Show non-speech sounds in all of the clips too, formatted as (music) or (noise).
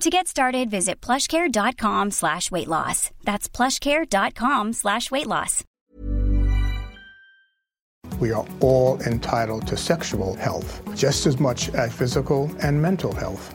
To get started, visit plushcare.com slash weight loss. That's plushcare.com slash weight loss. We are all entitled to sexual health, just as much as physical and mental health.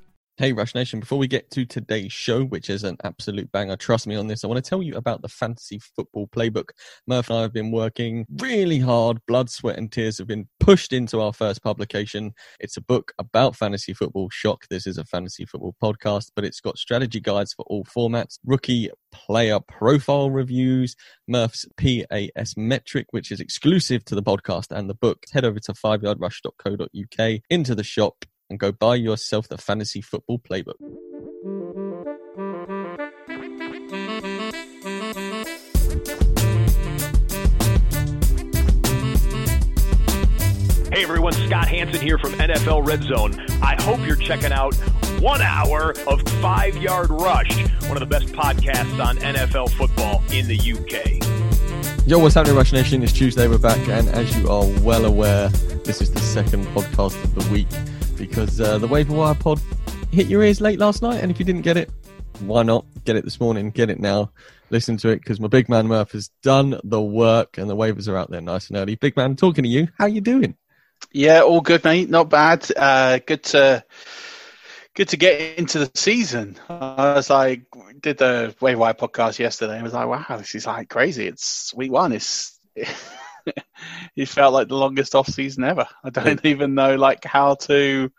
Hey, Rush Nation, before we get to today's show, which is an absolute banger, trust me on this, I want to tell you about the Fantasy Football Playbook. Murph and I have been working really hard. Blood, sweat, and tears have been pushed into our first publication. It's a book about fantasy football. Shock, this is a fantasy football podcast, but it's got strategy guides for all formats, rookie player profile reviews, Murph's PAS metric, which is exclusive to the podcast and the book. Head over to fiveyardrush.co.uk into the shop and go buy yourself the fantasy football playbook. Hey everyone, Scott Hanson here from NFL Red Zone. I hope you're checking out one hour of Five Yard Rush, one of the best podcasts on NFL football in the UK. Yo, what's happening, Rush Nation? It's Tuesday, we're back, and as you are well aware, this is the second podcast of the week because uh, the Waiver Wire pod hit your ears late last night, and if you didn't get it, why not get it this morning? Get it now. Listen to it because my big man Murph has done the work, and the waivers are out there nice and early. Big man, talking to you. How you doing? Yeah, all good, mate. Not bad. Uh, good to good to get into the season. I was like, did the Wave Wire podcast yesterday. I was like, wow, this is like crazy. It's week one. It's (laughs) (laughs) it felt like the longest off season ever. I don't (laughs) even know like how to.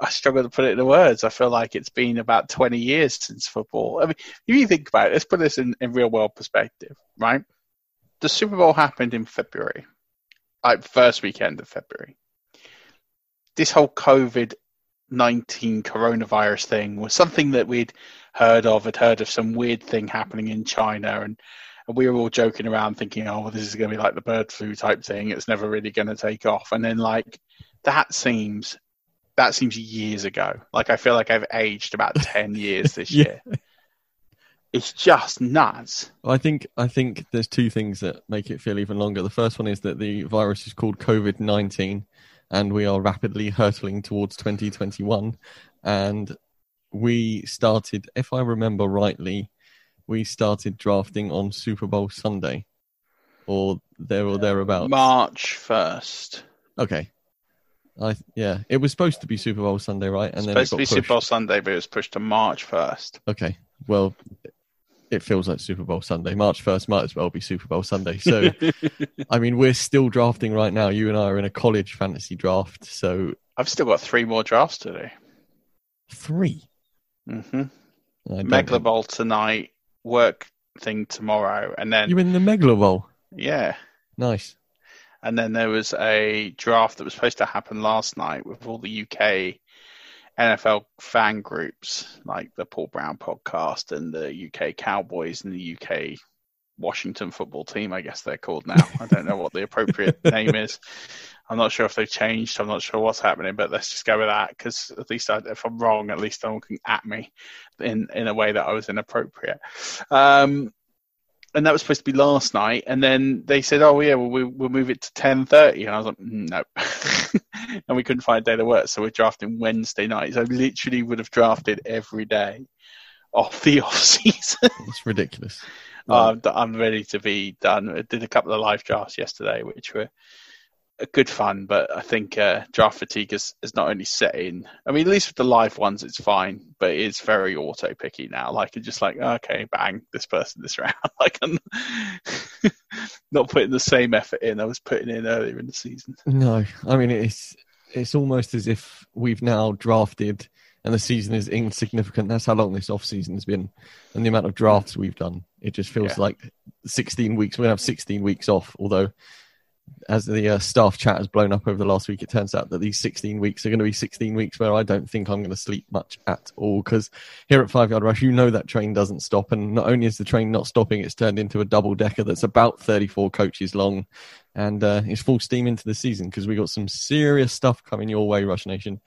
I struggle to put it into words. I feel like it's been about 20 years since football. I mean, if you think about it, let's put this in, in real world perspective, right? The Super Bowl happened in February like first weekend of February. This whole COVID nineteen coronavirus thing was something that we'd heard of. Had heard of some weird thing happening in China, and, and we were all joking around, thinking, "Oh, well, this is going to be like the bird flu type thing. It's never really going to take off." And then, like that seems that seems years ago. Like I feel like I've aged about (laughs) ten years this Yeah. year. It's just nuts. Well, I think I think there's two things that make it feel even longer. The first one is that the virus is called COVID nineteen, and we are rapidly hurtling towards 2021. And we started, if I remember rightly, we started drafting on Super Bowl Sunday, or there or thereabouts. March first. Okay. I yeah, it was supposed to be Super Bowl Sunday, right? And then it supposed to be pushed. Super Bowl Sunday, but it was pushed to March first. Okay. Well, it feels like Super Bowl Sunday. March 1st might as well be Super Bowl Sunday. So, (laughs) I mean, we're still drafting right now. You and I are in a college fantasy draft. So, I've still got three more drafts to do. 3 Mm-hmm. Megla. Bowl tonight, work thing tomorrow, and then you're in the Megalo Bowl? yeah, Nice. and then there was a draft that was supposed to happen last night with all the UK NFL fan groups, like the Paul Brown podcast and the UK Cowboys and the UK Washington football team, I guess they're called now. I don't know what the appropriate (laughs) name is. I'm not sure if they've changed. I'm not sure what's happening, but let's just go with that because at least I, if I'm wrong, at least no one can at me in in a way that I was inappropriate. Um, and that was supposed to be last night, and then they said, "Oh yeah, well, we, we'll move it to 10:30," and I was like, mm, "No," (laughs) and we couldn't find a day to work, so we're drafting Wednesday night. So I literally would have drafted every day off the (laughs) off season. it's ridiculous. Uh, I'm ready to be done. I did a couple of live drafts yesterday, which were a good fun, but I think uh, draft fatigue is, is not only set in. I mean, at least with the live ones, it's fine, but it's very auto picky now. Like, it's just like, okay, bang, this person this round. (laughs) like, I'm (laughs) not putting the same effort in I was putting in earlier in the season. No, I mean, it's it's almost as if we've now drafted and the season is insignificant. That's how long this off season has been, and the amount of drafts we've done. It just feels yeah. like 16 weeks. We're gonna have 16 weeks off, although as the uh, staff chat has blown up over the last week, it turns out that these 16 weeks are going to be 16 weeks where I don't think I'm going to sleep much at all. Because here at Five Yard Rush, you know that train doesn't stop. And not only is the train not stopping, it's turned into a double decker that's about 34 coaches long. And uh, it's full steam into the season because we got some serious stuff coming your way, Rush Nation.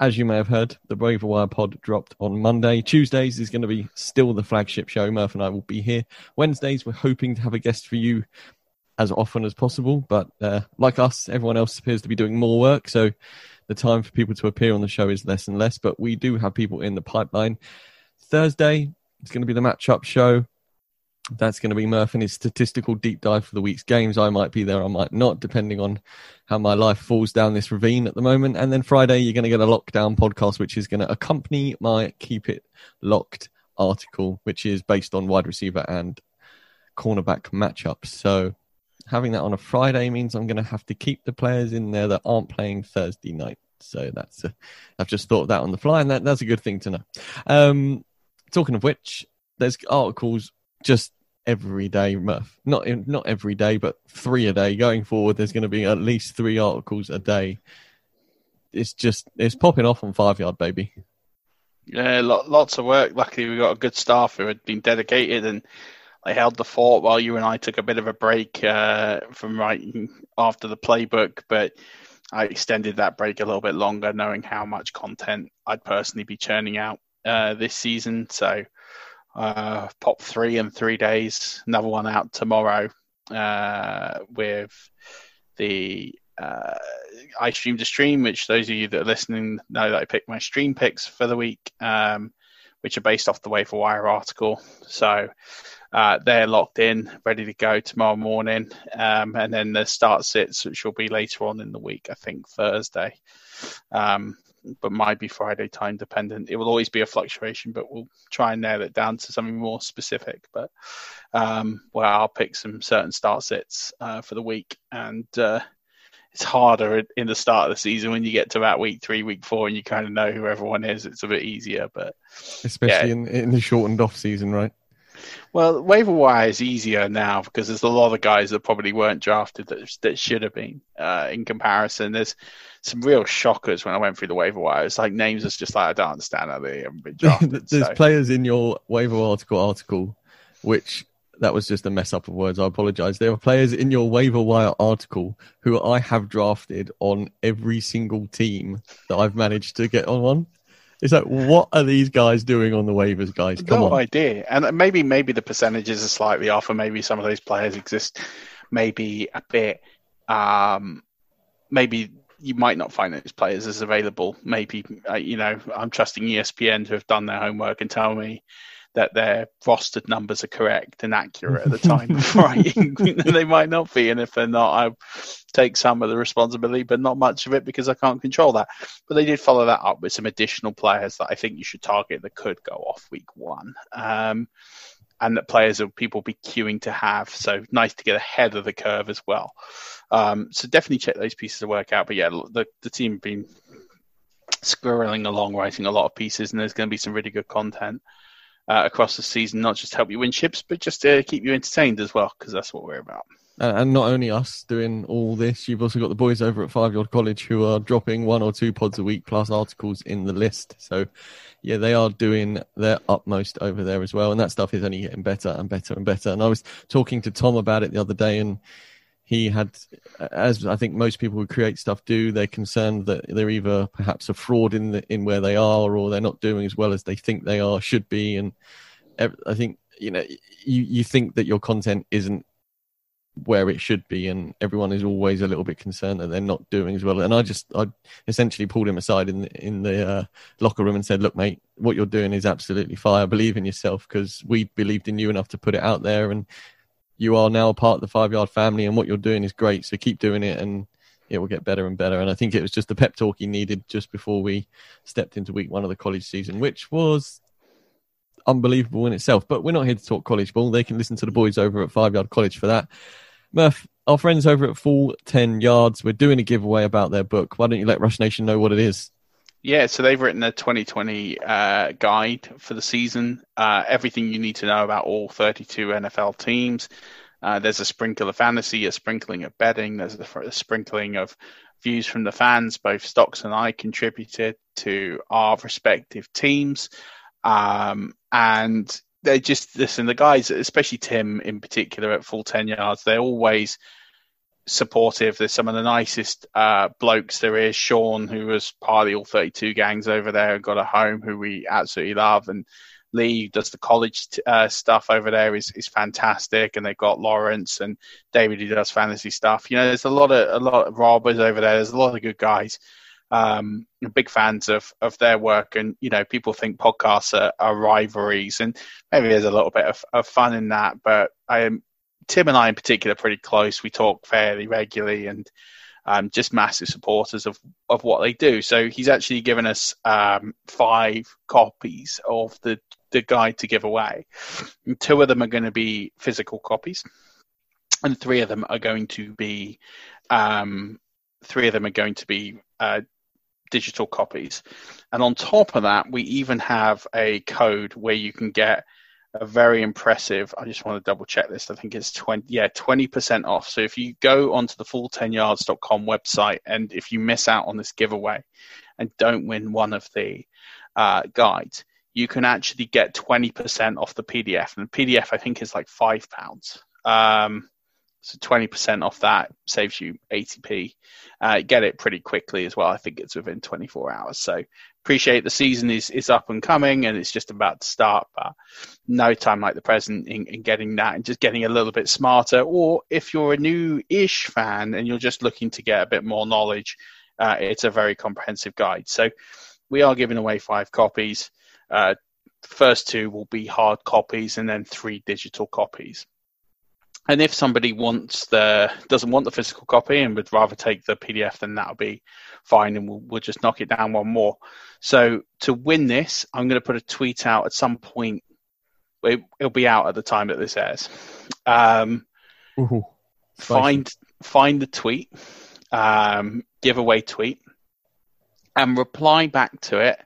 As you may have heard, the Waiver Wire pod dropped on Monday. Tuesdays is going to be still the flagship show. Murph and I will be here. Wednesdays, we're hoping to have a guest for you as often as possible. But uh, like us, everyone else appears to be doing more work. So the time for people to appear on the show is less and less. But we do have people in the pipeline. Thursday, it's going to be the matchup show. That's going to be Murph and his statistical deep dive for the week's games. I might be there, I might not, depending on how my life falls down this ravine at the moment. And then Friday, you're going to get a lockdown podcast, which is going to accompany my Keep It Locked article, which is based on wide receiver and cornerback matchups. So having that on a Friday means I'm going to have to keep the players in there that aren't playing Thursday night. So that's i I've just thought that on the fly, and that, that's a good thing to know. Um, talking of which, there's articles just every day. Not not every day, but three a day. Going forward, there's going to be at least three articles a day. It's just it's popping off on Five Yard, baby. Yeah, lots of work. Luckily, we got a good staff who had been dedicated and I held the fort while you and I took a bit of a break uh, from writing after the playbook, but I extended that break a little bit longer, knowing how much content I'd personally be churning out uh, this season. So, uh, pop three in three days, another one out tomorrow uh, with the uh, I stream to stream, which those of you that are listening know that I picked my stream picks for the week, um, which are based off the Waiver Wire article. So uh, they're locked in, ready to go tomorrow morning. Um, and then the start sits, which will be later on in the week, I think Thursday. Um, but might be Friday time dependent. It will always be a fluctuation, but we'll try and nail it down to something more specific. But um, well, I'll pick some certain start sets uh, for the week, and uh, it's harder in the start of the season when you get to about week three, week four, and you kind of know who everyone is. It's a bit easier, but especially yeah. in in the shortened off season, right? Well, waiver wire is easier now because there's a lot of guys that probably weren't drafted that that should have been. Uh, in comparison, there's some real shockers when I went through the waiver wire. It's like names is just like I don't understand how they haven't been (laughs) drafted. there's so. players in your waiver article article, which that was just a mess up of words. I apologize. There are players in your waiver wire article who I have drafted on every single team that I've managed to get on one. It's like, what are these guys doing on the waivers, guys? Come no on. idea. And maybe maybe the percentages are slightly off, and maybe some of those players exist maybe a bit. Um, maybe you might not find those players as available. Maybe uh, you know I'm trusting ESPN to have done their homework and tell me that their rostered numbers are correct and accurate at the time of (laughs) writing. (laughs) they might not be, and if they're not, I take some of the responsibility, but not much of it because I can't control that. But they did follow that up with some additional players that I think you should target that could go off week one. Um, and that players that people be queuing to have. So nice to get ahead of the curve as well. Um, so definitely check those pieces of work out. But yeah, the, the team have been squirreling along, writing a lot of pieces, and there's going to be some really good content uh, across the season, not just help you win chips, but just to keep you entertained as well, because that's what we're about. And not only us doing all this, you've also got the boys over at Five Yard College who are dropping one or two pods a week plus articles in the list. So, yeah, they are doing their utmost over there as well, and that stuff is only getting better and better and better. And I was talking to Tom about it the other day, and he had, as I think most people who create stuff do, they're concerned that they're either perhaps a fraud in the, in where they are, or they're not doing as well as they think they are should be, and I think you know you you think that your content isn't where it should be, and everyone is always a little bit concerned that they're not doing as well. And I just, I essentially pulled him aside in the, in the uh, locker room and said, "Look, mate, what you're doing is absolutely fire. Believe in yourself because we believed in you enough to put it out there, and you are now part of the five yard family, and what you're doing is great. So keep doing it, and it will get better and better. And I think it was just the pep talk he needed just before we stepped into week one of the college season, which was unbelievable in itself. But we're not here to talk college ball. They can listen to the boys over at Five Yard College for that. Murph, our friends over at Full 10 Yards, we're doing a giveaway about their book. Why don't you let Rush Nation know what it is? Yeah, so they've written a 2020 uh, guide for the season. Uh, everything you need to know about all 32 NFL teams. Uh, there's a sprinkle of fantasy, a sprinkling of betting. There's a, a, sprinkling of views from the fans. Both Stocks and I contributed to our respective teams. Um, and they just listen. The guys, especially Tim in particular, at full ten yards, they're always supportive. They're some of the nicest uh, blokes there is. Sean, who was part of the all thirty-two gangs over there, and got a home, who we absolutely love, and Lee does the college uh, stuff over there is is fantastic, and they've got Lawrence and David who does fantasy stuff. You know, there's a lot of a lot of robbers over there. There's a lot of good guys, um, big fans of of their work, and you know, people think podcasts are, are rivalries, and maybe there's a little bit of, of fun in that. But Tim and I in particular are pretty close. We talk fairly regularly, and um, just massive supporters of of what they do. So he's actually given us um, five copies of the the guide to give away. And two of them are going to be physical copies, and three of them are going to be um, three of them are going to be uh, digital copies. And on top of that, we even have a code where you can get a very impressive. I just want to double check this. I think it's 20, yeah, 20% off. So if you go onto the full10yards.com website and if you miss out on this giveaway and don't win one of the uh, guides, you can actually get 20% off the PDF. And the PDF, I think, is like five pounds. Um, so 20% off that saves you 80p. Uh, get it pretty quickly as well. I think it's within 24 hours. So appreciate the season is, is up and coming and it's just about to start, but no time like the present in, in getting that and just getting a little bit smarter. Or if you're a new ish fan and you're just looking to get a bit more knowledge, uh, it's a very comprehensive guide. So we are giving away five copies. Uh, first two will be hard copies and then three digital copies. And if somebody wants the doesn't want the physical copy and would rather take the PDF, then that'll be fine, and we'll we'll just knock it down one more. So to win this, I'm going to put a tweet out at some point. It, will be out at the time that this airs. Um, Ooh, find find the tweet, um, giveaway tweet, and reply back to it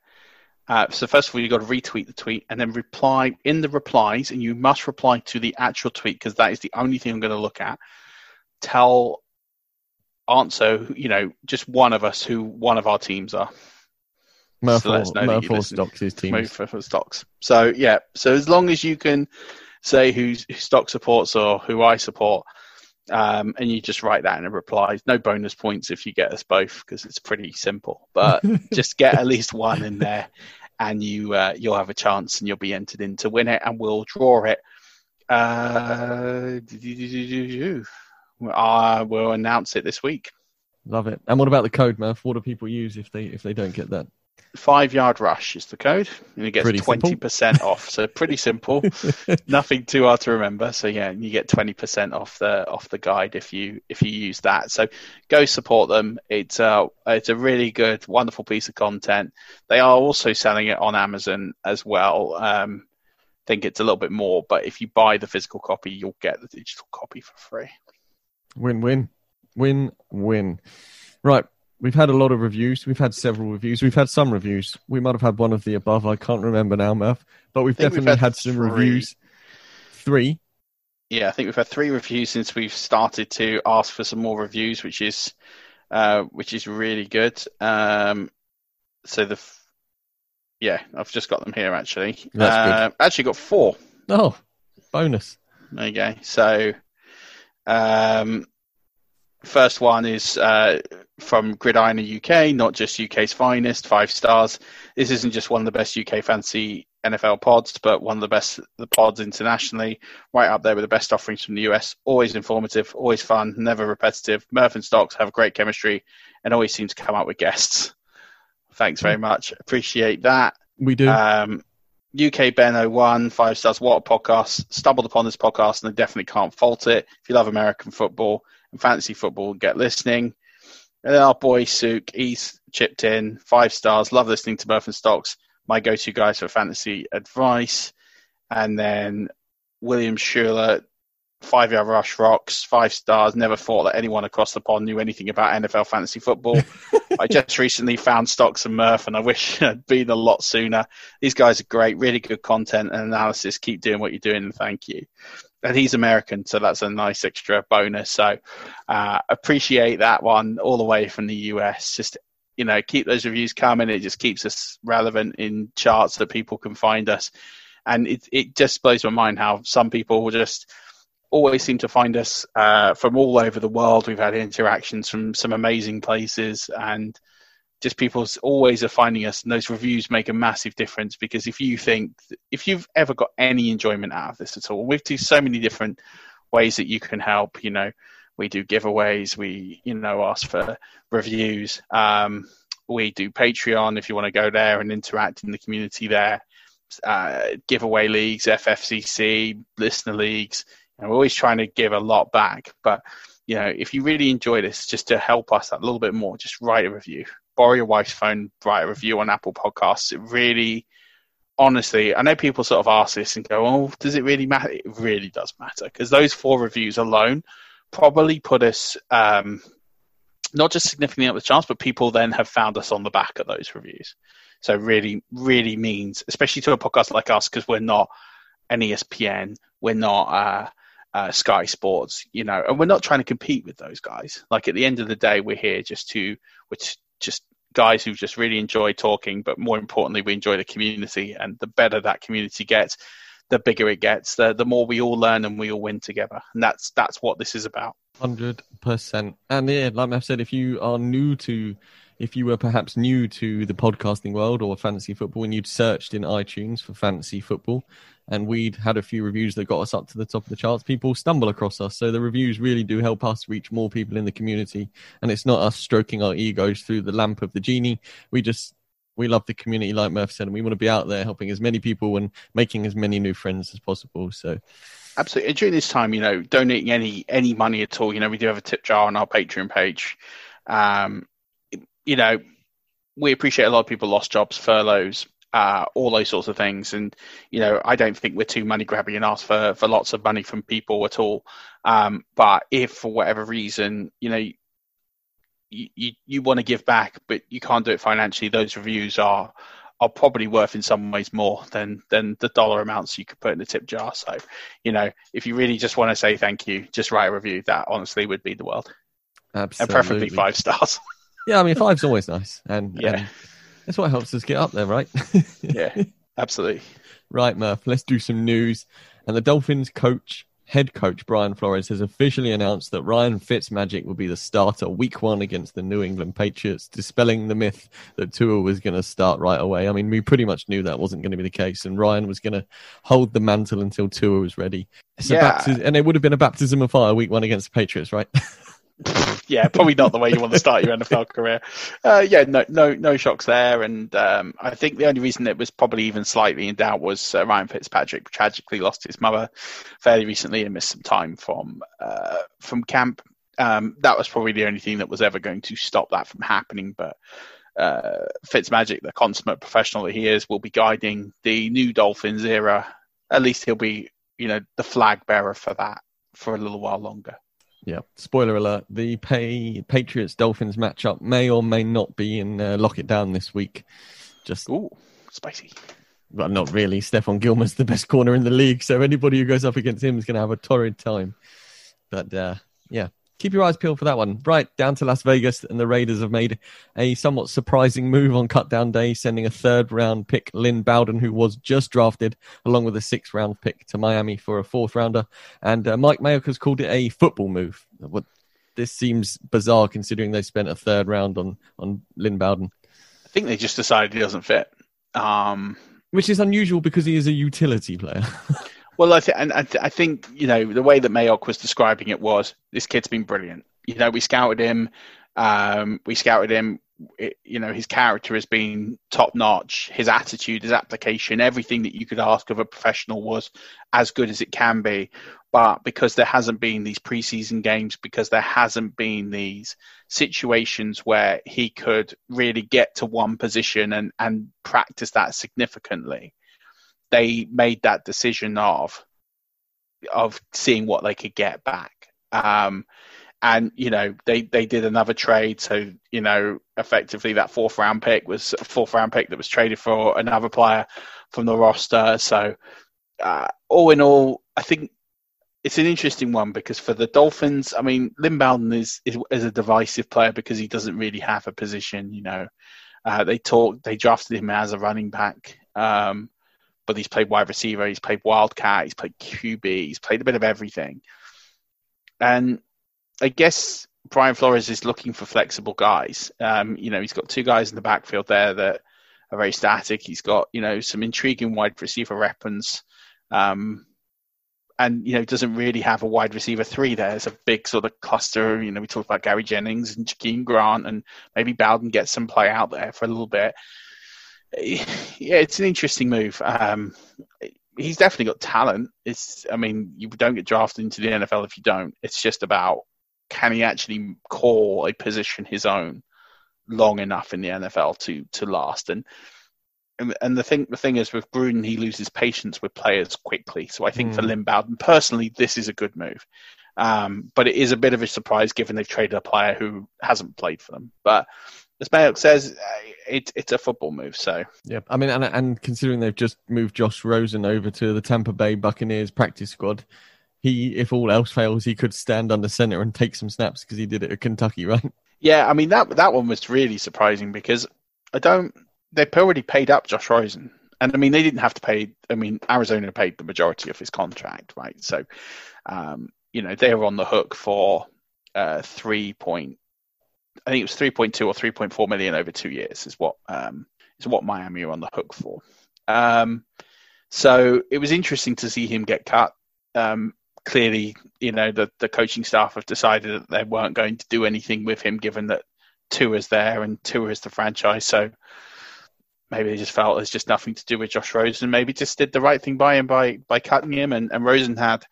uh, so first of all, you've got to retweet the tweet and then reply in the replies, and you must reply to the actual tweet because that is the only thing I'm going to look at. Tell, answer, you know, just one of us who one of our teams are. Murph so or, Stocks' team. Murph Stocks. So yeah, so as long as you can say who, who Stock supports or who I support, um, and you just write that in a reply. No bonus points if you get us both because it's pretty simple. But (laughs) just get at least one in there, and you uh, you'll have a chance and you'll be entered in to win it and we'll draw it. Uh, (laughs) uh, we'll announce it this week. Love it. And what about the code, Murph? What do people use if they if they don't get that? Five yard rush is the code, and it gets twenty percent off. So pretty simple, (laughs) nothing too hard to remember. So yeah, you get twenty percent off the off the guide if you if you use that. So go support them. It's uh it's a really good, wonderful piece of content. They are also selling it on Amazon as well. Um, I think it's a little bit more, but if you buy the physical copy, you'll get the digital copy for free. Win win, win win. Right, We've had a lot of reviews. We've had several reviews. We've had some reviews. We might have had one of the above. I can't remember now, Murph. But we've definitely we've had, had some reviews. Three. yeah, I think we've had three reviews since we've started to ask for some more reviews, which is uh, which is really good. Um, so the yeah, I've just got them here actually. That's Uh, actually, got four. Oh, bonus. There you go. So, um, first one is uh, from Gridiron UK, not just UK's finest, five stars. This isn't just one of the best UK fancy NFL pods, but one of the best the pods internationally, right up there with the best offerings from the US. Always informative, always fun, never repetitive. Murph and Stocks have great chemistry and always seem to come up with guests. Thanks very much. Appreciate that. We do. Um, UK Ben 01, five stars. What a podcast. Stumbled upon this podcast and I definitely can't fault it. If you love American football and fantasy football, get listening. And then our boy Suk, he's chipped in, five stars. Love listening to Murph and Stocks, my go to guys for fantasy advice. And then William Schuler, five yard rush rocks, five stars. Never thought that anyone across the pond knew anything about NFL fantasy football. (laughs) I just recently found Stocks and Murph, and I wish (laughs) I'd been a lot sooner. These guys are great, really good content and analysis. Keep doing what you're doing, and thank you. And he's American, so that's a nice extra bonus. So uh, appreciate that one all the way from the US. Just you know, keep those reviews coming. It just keeps us relevant in charts that people can find us. And it it just blows my mind how some people will just always seem to find us uh, from all over the world. We've had interactions from some amazing places, and just people always are finding us. And those reviews make a massive difference because if you think, if you've ever got any enjoyment out of this at all, we do so many different ways that you can help. You know, we do giveaways, we you know ask for reviews. Um, we do Patreon if you want to go there and interact in the community there. Uh, giveaway leagues, FFCC, listener leagues and we're always trying to give a lot back. But you know, if you really enjoy this, just to help us a little bit more, just write a review. Borrow your wife's phone, write a review on Apple Podcasts. It really, honestly, I know people sort of ask this and go, "Oh, does it really matter?" It really does matter because those four reviews alone probably put us um, not just significantly up the charts, but people then have found us on the back of those reviews. So really, really means, especially to a podcast like us, because we're not an ESPN, we're not. Uh, uh, Sky Sports, you know, and we're not trying to compete with those guys. Like at the end of the day, we're here just to, which just guys who just really enjoy talking, but more importantly, we enjoy the community. And the better that community gets, the bigger it gets, the the more we all learn and we all win together. And that's that's what this is about. Hundred percent. And yeah, like I've said, if you are new to if you were perhaps new to the podcasting world or fantasy football and you'd searched in iTunes for fantasy football and we'd had a few reviews that got us up to the top of the charts, people stumble across us. So the reviews really do help us reach more people in the community. And it's not us stroking our egos through the lamp of the genie. We just we love the community, like Murph said, and we want to be out there helping as many people and making as many new friends as possible. So, absolutely. During this time, you know, donating any any money at all, you know, we do have a tip jar on our Patreon page. Um, you know, we appreciate a lot of people lost jobs, furloughs, uh, all those sorts of things. And you know, I don't think we're too money grabbing and ask for for lots of money from people at all. Um, but if for whatever reason, you know, you, you, you want to give back, but you can't do it financially, those reviews are are probably worth in some ways more than than the dollar amounts you could put in the tip jar. So, you know, if you really just want to say thank you, just write a review. That honestly would be the world. Absolutely. And preferably five stars. Yeah, I mean five's always nice, and (laughs) yeah, and that's what helps us get up there, right? (laughs) yeah, absolutely. Right, Murph. Let's do some news. And the Dolphins coach, head coach Brian Flores, has officially announced that Ryan Fitzmagic will be the starter week one against the New England Patriots, dispelling the myth that Tua was going to start right away. I mean, we pretty much knew that wasn't going to be the case, and Ryan was going to hold the mantle until Tua was ready. It's yeah. And it would have been a baptism of fire week one against the Patriots, right? (laughs) yeah, probably not the way you want to start your NFL (laughs) career. Uh, yeah, no, no, no shocks there. And um, I think the only reason it was probably even slightly in doubt was uh, Ryan Fitzpatrick tragically lost his mother fairly recently and missed some time from uh, from camp. Um, that was probably the only thing that was ever going to stop that from happening. But uh, Fitzmagic, the consummate professional that he is, will be guiding the new Dolphins era. At least he'll be, you know, the flag bearer for that for a little while longer. Yeah. Spoiler alert: the pay, Patriots Dolphins matchup may or may not be in uh, lock it down this week. Just ooh, spicy. well, not really. Stephon Gilmore's the best corner in the league, so anybody who goes up against him is going to have a torrid time. But uh, yeah, keep your eyes peeled for that one. Right down to Las Vegas, and the Raiders have made a somewhat surprising move on cutdown day, sending a third round pick, Lynn Bowden, who was just drafted, along with a sixth round pick to Miami for a fourth rounder. And uh, Mike Mayock has called it a football move. What this seems bizarre considering they spent a third round on on Lynn Bowden. I think they just decided he doesn't fit. Um, which is unusual because he is a utility player. (laughs) well, I think, and I, th- I think you know the way that Mayock was describing it was this kid's been brilliant. You know, we scouted him, um, we scouted him. It, you know, his character has been top notch. His attitude, his application, everything that you could ask of a professional was as good as it can be. But because there hasn't been these preseason games, because there hasn't been these situations where he could really get to one position and, and practice that significantly, they made that decision of of seeing what they could get back. Um, and you know they they did another trade, so you know effectively that fourth round pick was a fourth round pick that was traded for another player from the roster. So uh, all in all, I think it's an interesting one because for the Dolphins, I mean, Lynn Bowden is, is, is a divisive player because he doesn't really have a position. You know, uh, they talk, they drafted him as a running back, um, but he's played wide receiver, he's played wildcat, he's played QB, he's played a bit of everything. And I guess Brian Flores is looking for flexible guys. Um, you know, he's got two guys in the backfield there that are very static. He's got you know some intriguing wide receiver weapons. Um, and you know doesn't really have a wide receiver three there. It's a big sort of cluster. You know, we talked about Gary Jennings and Jakeem Grant, and maybe Bowden gets some play out there for a little bit. Yeah, it's an interesting move. Um, he's definitely got talent. It's, I mean, you don't get drafted into the NFL if you don't. It's just about can he actually call a position his own long enough in the NFL to to last and and, and the thing the thing is with Gruden, he loses patience with players quickly. So I think mm. for Lynn Bowden personally, this is a good move. Um, but it is a bit of a surprise given they've traded a player who hasn't played for them. But as Mayock says, it, it's a football move. So yeah, I mean, and, and considering they've just moved Josh Rosen over to the Tampa Bay Buccaneers practice squad, he, if all else fails, he could stand under center and take some snaps because he did it at Kentucky, (laughs) right? Yeah, I mean that that one was really surprising because I don't they've already paid up Josh Rosen. And I mean, they didn't have to pay. I mean, Arizona paid the majority of his contract, right? So, um, you know, they were on the hook for uh, three point. I think it was three point two or three point four million over two years is what um, is what Miami are on the hook for. Um, so it was interesting to see him get cut. Um, clearly, you know, the the coaching staff have decided that they weren't going to do anything with him, given that Tua is there and Tua is the franchise. So maybe they just felt there's just nothing to do with Josh Rosen. Maybe just did the right thing by him by by cutting him. And, and Rosen had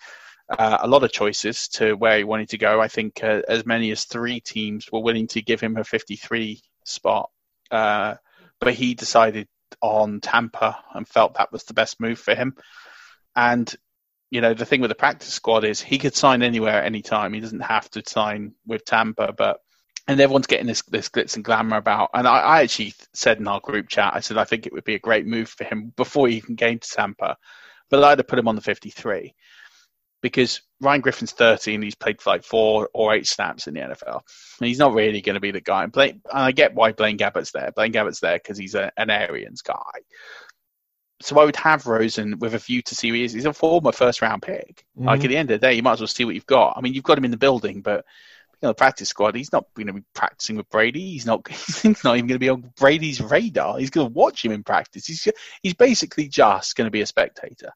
uh, a lot of choices to where he wanted to go. I think uh, as many as three teams were willing to give him a 53 spot, uh, but he decided on Tampa and felt that was the best move for him. And you know the thing with the practice squad is he could sign anywhere at any time. He doesn't have to sign with Tampa, but and everyone's getting this this glitz and glamour about. And I, I, actually said in our group chat, I said I think it would be a great move for him before he even came to Tampa, but I'd have put him on the 53 because Ryan Griffin's 30 and he's played like four or eight snaps in the NFL. And he's not really going to be the guy. And, Blaine, and I get why Blaine Gabbert's there. Blaine Gabbert's there because he's a, an Arians guy. So I would have Rosen with a view to see who he is. He's a former first round pick. Mm-hmm. Like at the end of the day, you might as well see what you've got. I mean, you've got him in the building, but you know, practice squad. He's not going to be practicing with Brady. He's not. (laughs) He's not even going to be on Brady's radar. He's going to watch him in practice. He's he's basically just going to be a spectator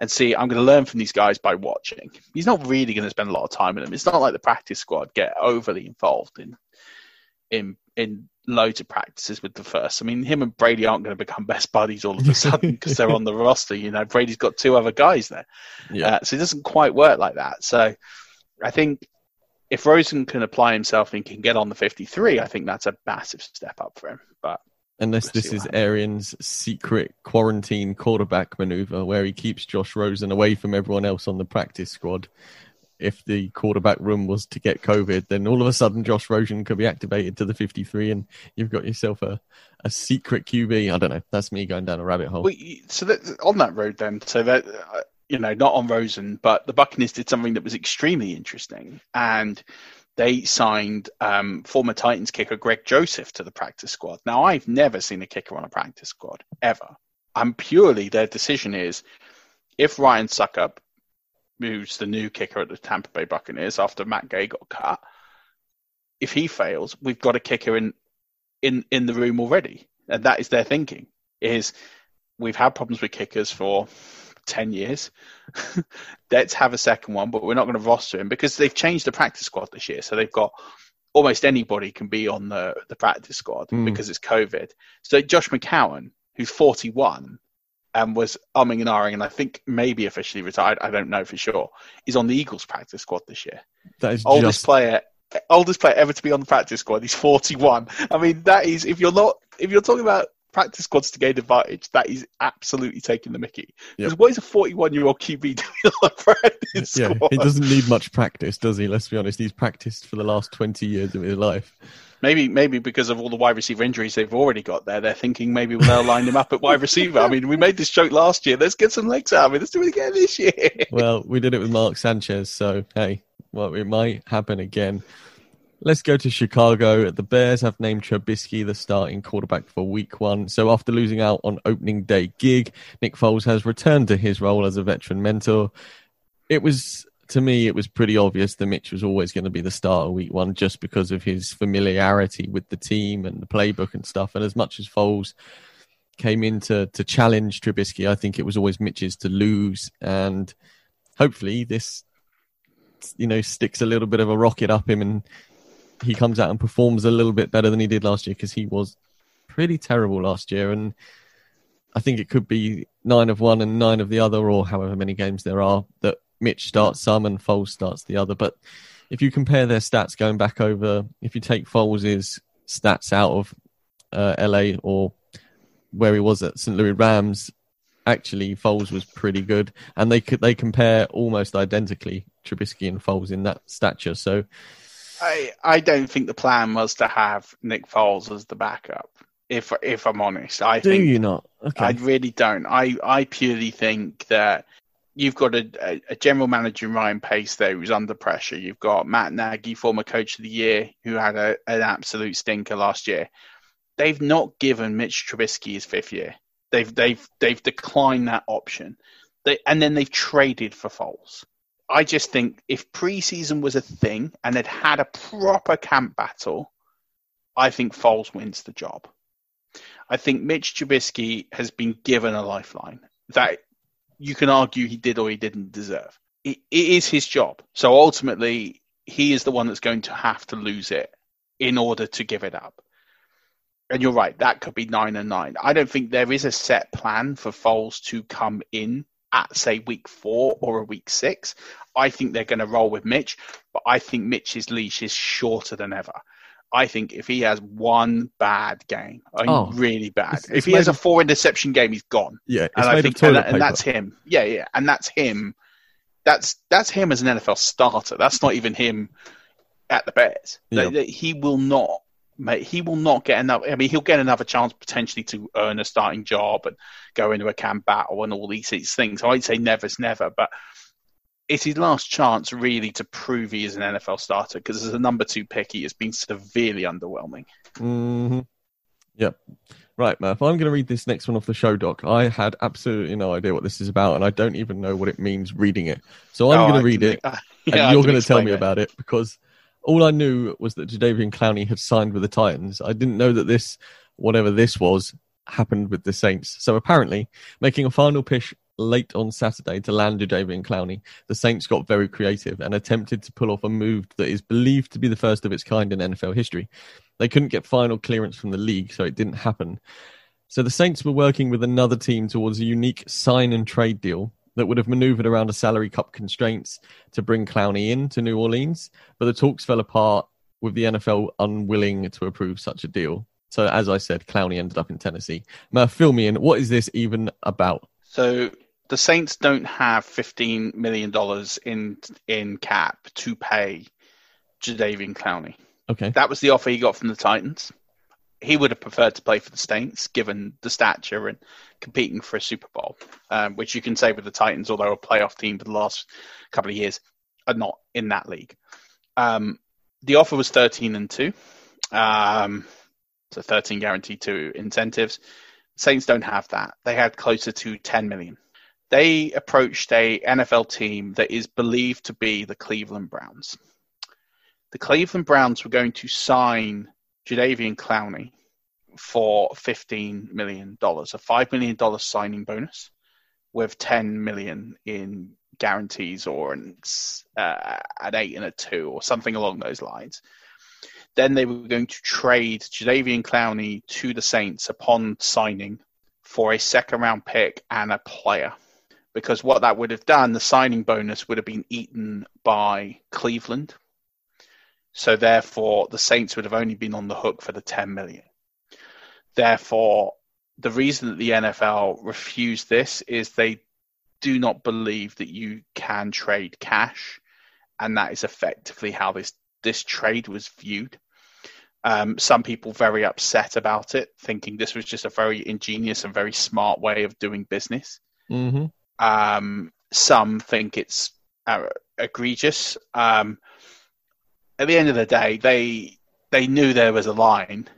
and see. I'm going to learn from these guys by watching. He's not really going to spend a lot of time with them. It's not like the practice squad get overly involved in in in loads of practices with the first. I mean, him and Brady aren't going to become (laughs) best buddies all of a sudden (laughs) because they're on the roster. You know, Brady's got two other guys there, yeah. Uh, so it doesn't quite work like that. So I think if Rosen can apply himself and can get on the 53, I think that's a massive step up for him. But unless this is Arians' secret quarantine quarterback maneuver where he keeps Josh Rosen away from everyone else on the practice squad, if the quarterback room was to get COVID, then all of a sudden Josh Rosen could be activated to the 53 and you've got yourself a, a secret QB. I don't know. That's me going down a rabbit hole. so that, on that road then, so that, uh, you know, not on Rosen, but the Buccaneers did something that was extremely interesting. And they signed um, former Titans kicker Greg Joseph to the practice squad. Now, I've never seen a kicker on a practice squad, ever. And purely their decision is if Ryan Succop moves the new kicker at the Tampa Bay Buccaneers after Matt Gay got cut, if he fails, we've got a kicker in in in the room already, and that is their thinking. Is we've had problems with kickers for ten years. (laughs) Let's have a second one, but we're not going to roster him because they've changed the practice squad this year, so they've got almost anybody can be on the the practice squad mm. because it's COVID. So Josh McCown, who's forty one, and was umming and ahhing, and I think maybe officially retired. I don't know for sure. is on the Eagles practice squad this year. That is oldest just... player, oldest player ever to be on the practice squad. He's forty-one. I mean, that is if you're not if you're talking about practice squads to gain advantage, that is absolutely taking the Mickey. Because yep. what is a 41 year old QB doing on practice yeah, squad? he doesn't need much practice, does he? Let's be honest. He's practiced for the last 20 years of his life. Maybe, maybe because of all the wide receiver injuries they've already got there, they're thinking maybe they'll line him up at wide receiver. I mean, we made this joke last year. Let's get some legs out of it. Let's do it again this year. Well, we did it with Mark Sanchez, so hey, well, it might happen again. Let's go to Chicago. The Bears have named Trubisky the starting quarterback for week one. So after losing out on opening day gig, Nick Foles has returned to his role as a veteran mentor. It was to me, it was pretty obvious that Mitch was always going to be the starter week one just because of his familiarity with the team and the playbook and stuff. And as much as Foles came in to, to challenge Trubisky, I think it was always Mitch's to lose. And hopefully this, you know, sticks a little bit of a rocket up him and he comes out and performs a little bit better than he did last year because he was pretty terrible last year. And I think it could be nine of one and nine of the other, or however many games there are that Mitch starts some and Foles starts the other. But if you compare their stats going back over, if you take Foles' stats out of uh, LA or where he was at St. Louis Rams, actually Foles was pretty good, and they could they compare almost identically Trubisky and Foles in that stature. So, I I don't think the plan was to have Nick Foles as the backup. If if I'm honest, I do think, you not? Okay. I really don't. I I purely think that you've got a, a, general manager Ryan Pace there who's under pressure. You've got Matt Nagy, former coach of the year, who had a, an absolute stinker last year. They've not given Mitch Trubisky his fifth year. They've they've they've declined that option. They, and then they've traded for Foles. I just think if preseason was a thing and they'd had a proper camp battle, I think Foles wins the job. I think Mitch Trubisky has been given a lifeline that you can argue he did or he didn't deserve. it, it is his job. So ultimately, he is the one that's going to have to lose it in order to give it up. And you're right, that could be nine and nine. I don't think there is a set plan for Foles to come in at say week four or a week six. I think they're going to roll with Mitch, but I think Mitch's leash is shorter than ever. I think if he has one bad game, I mean, oh, really bad, it's, it's if he has a four interception game, he's gone. Yeah, and I think, and, and, that's him. Yeah, yeah, and that's him. That's that's him as an NFL starter. That's not even him at the Bears. Yeah. he will not. Mate, he will not get another. I mean, he'll get another chance potentially to earn a starting job and go into a camp battle and all these, things. I'd say never's never, but it's his last chance really to prove he is an NFL starter because as a number two pick, he has been severely underwhelming. Mm-hmm. Yep. Right, Murph, I'm going to read this next one off the show doc. I had absolutely no idea what this is about, and I don't even know what it means reading it. So I'm oh, going to read it, uh, (laughs) yeah, and you're going to tell me it. about it because all I knew was that Jadeveon Clowney had signed with the Titans. I didn't know that this, whatever this was, happened with the Saints. So apparently, making a final pitch late on Saturday to land Jadeveon Clowney, the Saints got very creative and attempted to pull off a move that is believed to be the first of its kind in NFL history. They couldn't get final clearance from the league, so it didn't happen. So the Saints were working with another team towards a unique sign and trade deal that would have maneuvered around a salary cap constraints to bring Clowney in to New Orleans, but the talks fell apart with the NFL unwilling to approve such a deal. So, as I said, Clowney ended up in Tennessee. Murph, fill me in. What is this even about? So, the Saints don't have fifteen million dollars in in cap to pay Jadeveon Clowney. Okay. That was the offer he got from the Titans. He would have preferred to play for the Saints, given the stature and competing for a Super Bowl, um, which you can say with the Titans, although a playoff team for the last couple of years, are not in that league. Um, the offer was 13 and 2. Um, so 13 guaranteed two incentives. Saints don't have that. They had closer to 10 million. They approached a NFL team that is believed to be the Cleveland Browns. The Cleveland Browns were going to sign Jadeveon Clowney for $15 million, a $5 million signing bonus with 10 million in guarantees or an, uh, an eight and a two or something along those lines. Then they were going to trade Jadeveon Clowney to the Saints upon signing for a second round pick and a player. Because what that would have done, the signing bonus would have been eaten by Cleveland. So therefore, the Saints would have only been on the hook for the 10 million. Therefore, the reason that the NFL refused this is they do not believe that you can trade cash, and that is effectively how this this trade was viewed. Um, some people very upset about it, thinking this was just a very ingenious and very smart way of doing business. Mm-hmm. Um, some think it's uh, egregious. Um, at the end of the day, they they knew there was a line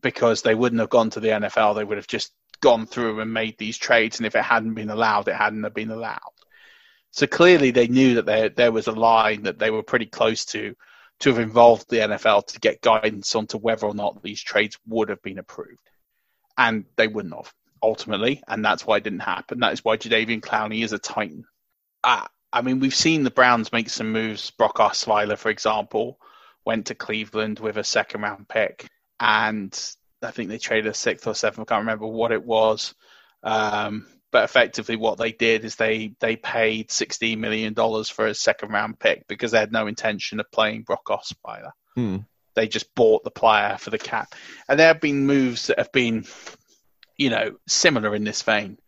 because they wouldn't have gone to the NFL. They would have just gone through and made these trades, and if it hadn't been allowed, it hadn't have been allowed. So clearly, they knew that there there was a line that they were pretty close to to have involved the NFL to get guidance onto whether or not these trades would have been approved, and they wouldn't have ultimately, and that's why it didn't happen. That is why Jadeveon Clowney is a Titan. Uh, I mean, we've seen the Browns make some moves. Brock Osweiler, for example, went to Cleveland with a second round pick, and I think they traded a sixth or seventh. I can't remember what it was. Um, but effectively, what they did is they they paid sixteen million dollars for a second round pick because they had no intention of playing Brock Osweiler. Hmm. They just bought the player for the cap, and there have been moves that have been, you know, similar in this vein.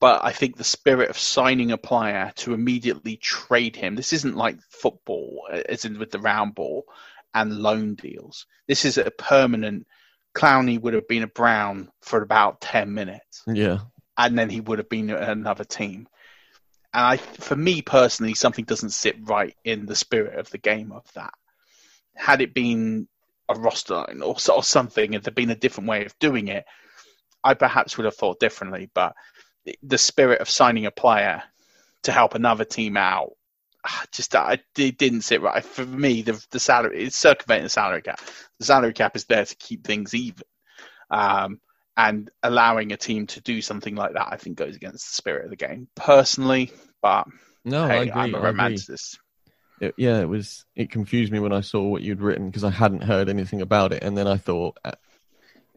But I think the spirit of signing a player to immediately trade him. This isn't like football, uh, as in with the round ball and loan deals. This is a permanent Clowney would have been a Brown for about 10 minutes. Yeah. And then he would have been another team. And I, for me personally, something doesn't sit right in the spirit of the game of that. Had it been a roster line or, or something, if there'd been a different way of doing it, I perhaps would have thought differently. But the spirit of signing a player to help another team out just I, it didn't sit right for me. The the salary it's circumventing the salary cap. The salary cap is there to keep things even, um, and allowing a team to do something like that, I think, goes against the spirit of the game. Personally, but no, hey, I agree. I'm a romanticist. It, yeah, it was. It confused me when I saw what you'd written because I hadn't heard anything about it, and then I thought.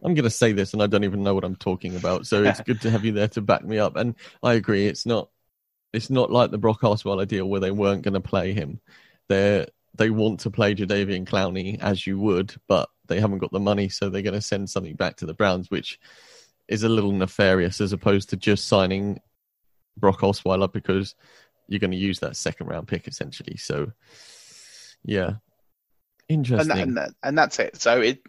I'm going to say this, and I don't even know what I'm talking about. So it's good to have you there to back me up. And I agree, it's not it's not like the Brock Osweiler deal where they weren't going to play him. They they want to play Jadeveon Clowney as you would, but they haven't got the money, so they're going to send something back to the Browns, which is a little nefarious as opposed to just signing Brock Osweiler because you're going to use that second round pick essentially. So, yeah, interesting. And, that, and, that, and that's it. So it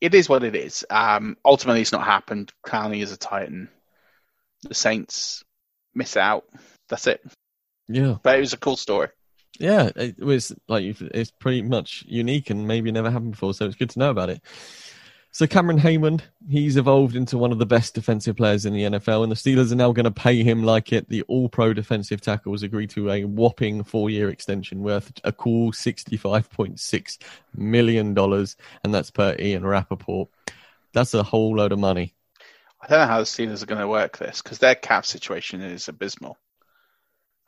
it is what it is. Um, ultimately, it's not happened. Clowney is a Titan. The Saints miss out. That's it. Yeah, but it was a cool story. Yeah, it was like it's pretty much unique and maybe never happened before, so it's good to know about it. So Cameron Heyward, he's evolved into one of the best defensive players in the NFL, and the Steelers are now going to pay him like it. The All-Pro defensive tackle has agreed to a whopping four-year extension worth a cool sixty-five point six million dollars, and that's per Ian Rapoport. That's a whole load of money. I don't know how the Steelers are going to work this because their cap situation is abysmal.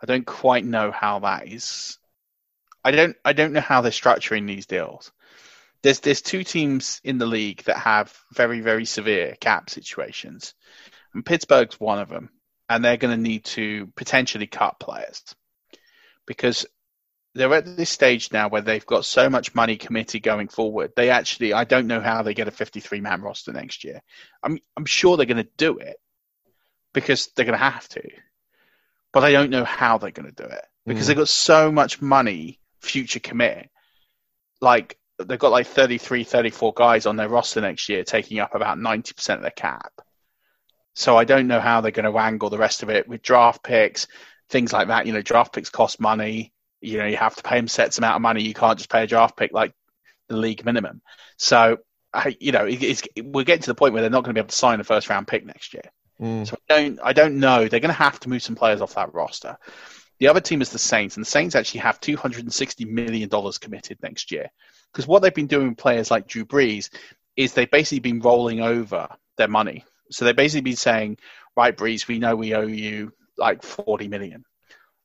I don't quite know how that is. I don't. I don't know how they're structuring these deals. There's there's two teams in the league that have very very severe cap situations, and Pittsburgh's one of them, and they're going to need to potentially cut players because they're at this stage now where they've got so much money committed going forward. They actually, I don't know how they get a 53 man roster next year. I'm, I'm sure they're going to do it, because they're going to have to. But I don't know how they're going to do it because Mm. they've got so much money future commit. Like they've got like 33, 34 guys on their roster next year, taking up about 90% of their cap. So I don't know how they're going to wangle the rest of it with draft picks, things like that. You know, draft picks cost money. You know, you have to pay them sets amount of money. You can't just pay a draft pick like the league minimum. So, I, you know, it, it's, we're getting to the point where they're not going to be able to sign a first round pick next year. Mm. So I don't, I don't know. They're going to have to move some players off that roster. The other team is the Saints, and the Saints actually have two hundred and sixty million dollars committed next year. Because what they've been doing with players like Drew Brees is they've basically been rolling over their money. So they've basically been saying, right, Brees, we know we owe you like forty million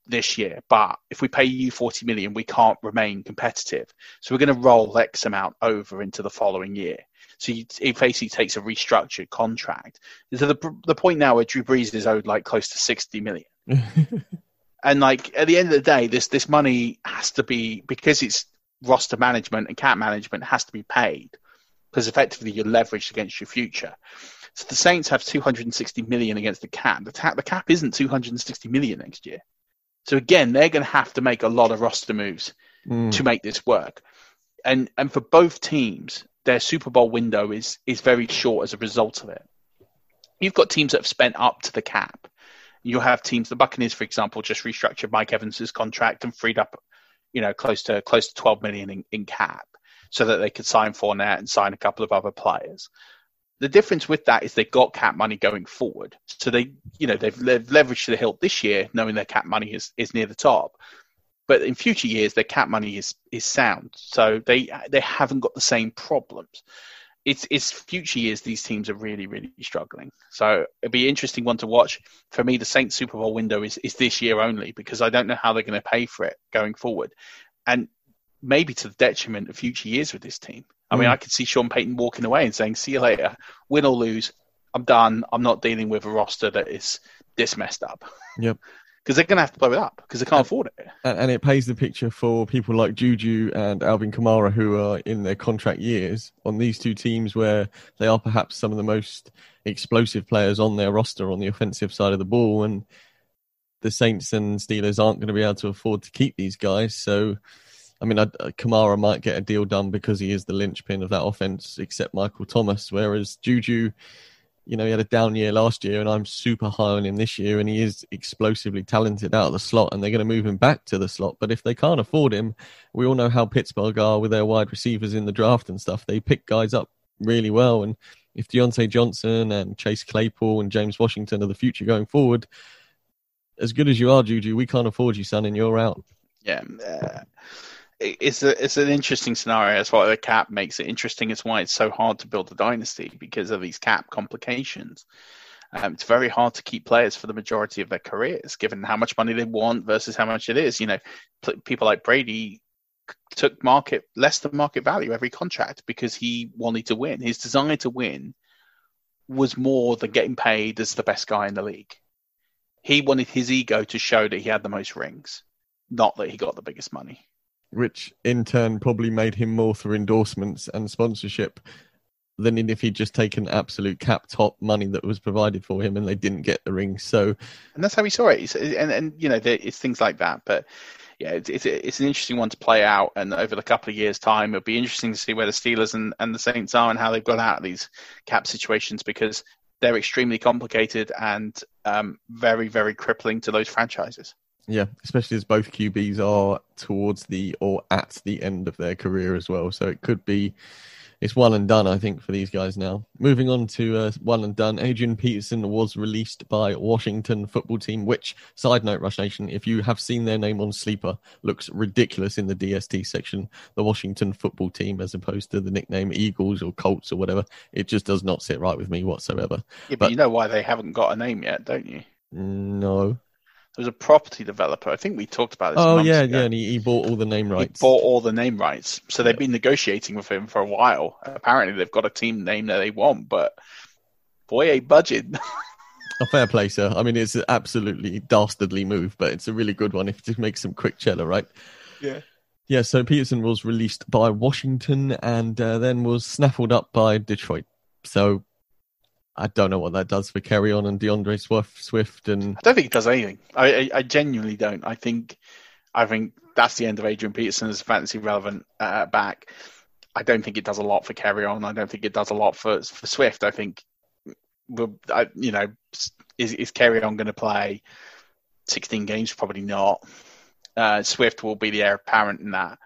this year, but if we pay you forty million, we can't remain competitive. So we're going to roll X amount over into the following year. So you, it basically takes a restructured contract. To the the point now where Drew Brees is owed like close to sixty million. (laughs) And like at the end of the day, this this money has to be because it's roster management and cap management has to be paid because effectively you're leveraged against your future. So the Saints have 260 million against the cap. The, ta- the cap isn't 260 million next year. So again, they're going to have to make a lot of roster moves Mm. to make this work. And and for both teams, their Super Bowl window is is very short as a result of it. You've got teams that have spent up to the cap. You'll have teams. The Buccaneers, for example, just restructured Mike Evans's contract and freed up, you know, close to close to 12 million in, in cap, so that they could sign Fournette and sign a couple of other players. The difference with that is they've got cap money going forward, so they, you know, they've, they've leveraged the hilt this year, knowing their cap money is, is near the top. But in future years, their cap money is is sound, so they they haven't got the same problems. It's it's future years these teams are really really struggling. So it'd be an interesting one to watch. For me, the Saints Super Bowl window is is this year only because I don't know how they're going to pay for it going forward, and maybe to the detriment of future years with this team. I mean, Mm. I could see Sean Payton walking away and saying, "See you later, win or lose, I'm done. I'm not dealing with a roster that is this messed up." Yep. Because they're going to have to blow it up because they can't afford it. and, and it pays the picture for people like Juju and Alvin Kamara who are in their contract years on these two teams where they are perhaps some of the most explosive players on their roster on the offensive side of the ball and the Saints and Steelers aren't going to be able to afford to keep these guys so I mean I, uh, Kamara might get a deal done because he is the linchpin of that offense except Michael Thomas whereas Juju you know, he had a down year last year, and I'm super high on him this year, and he is explosively talented out of the slot, and they're going to move him back to the slot. But if they can't afford him, we all know how Pittsburgh are with their wide receivers in the draft and stuff. They pick guys up really well, and if Diontae Johnson and Chase Claypool and James Washington are the future going forward, as good as you are, Juju, we can't afford you, son, and you're out. Yeah, uh, it's a it's an interesting scenario. That's why the cap makes it interesting. It's why it's so hard to build a dynasty because of these cap complications. Um, it's very hard to keep players for the majority of their careers, given how much money they want versus how much it is. You know, pl- people like Brady took market less than market value every contract because he wanted to win. His desire to win was more than getting paid as the best guy in the league. He wanted his ego to show that he had the most rings, not that he got the biggest money. Which in turn probably made him more through endorsements and sponsorship than if he'd just taken absolute cap top money that was provided for him and they didn't get the ring. So, and that's how we saw it. And and you know, it's things like that. But yeah, it's, it's it's an interesting one to play out. And over the couple of years' time, it'll be interesting to see where the Steelers and, and the Saints are and how they've got out of these cap situations because they're extremely complicated and um, very very crippling to those franchises. Yeah, especially as both QBs are towards the or at the end of their career as well. So it could be it's one and done, I think, for these guys now. Moving on to uh, one and done, Adrian Peterson was released by Washington football team, which, side note, Rush Nation, if you have seen their name on Sleeper, looks ridiculous in the DST section. The Washington football team, as opposed to the nickname Eagles or Colts or whatever, it just does not sit right with me whatsoever. Yeah, but, you know why they haven't got a name yet, don't you? No. There's a property developer. I think we talked about this. Oh yeah, ago. yeah, and he, he bought all the name rights. He bought all the name rights. So they've been negotiating with him for a while. Apparently, they've got a team name that they want, but boy, a budget. (laughs) A fair play, sir. I mean, it's an absolutely dastardly move, but it's a really good one if to make some quick cheddar, right? yeah. Yeah, so Peterson was released by Washington and uh, then was snaffled up by Detroit. So I don't know what that does for Kerryon and DeAndre Swift. Swift and I don't think it does anything. I, I, I genuinely don't. I think I think that's the end of Adrian Peterson as fantasy relevant uh, back. I don't think it does a lot for Kerryon. I don't think it does a lot for for Swift. I think, you know, is is On going to play 16 games? Probably not. Uh, Swift will be the heir apparent in that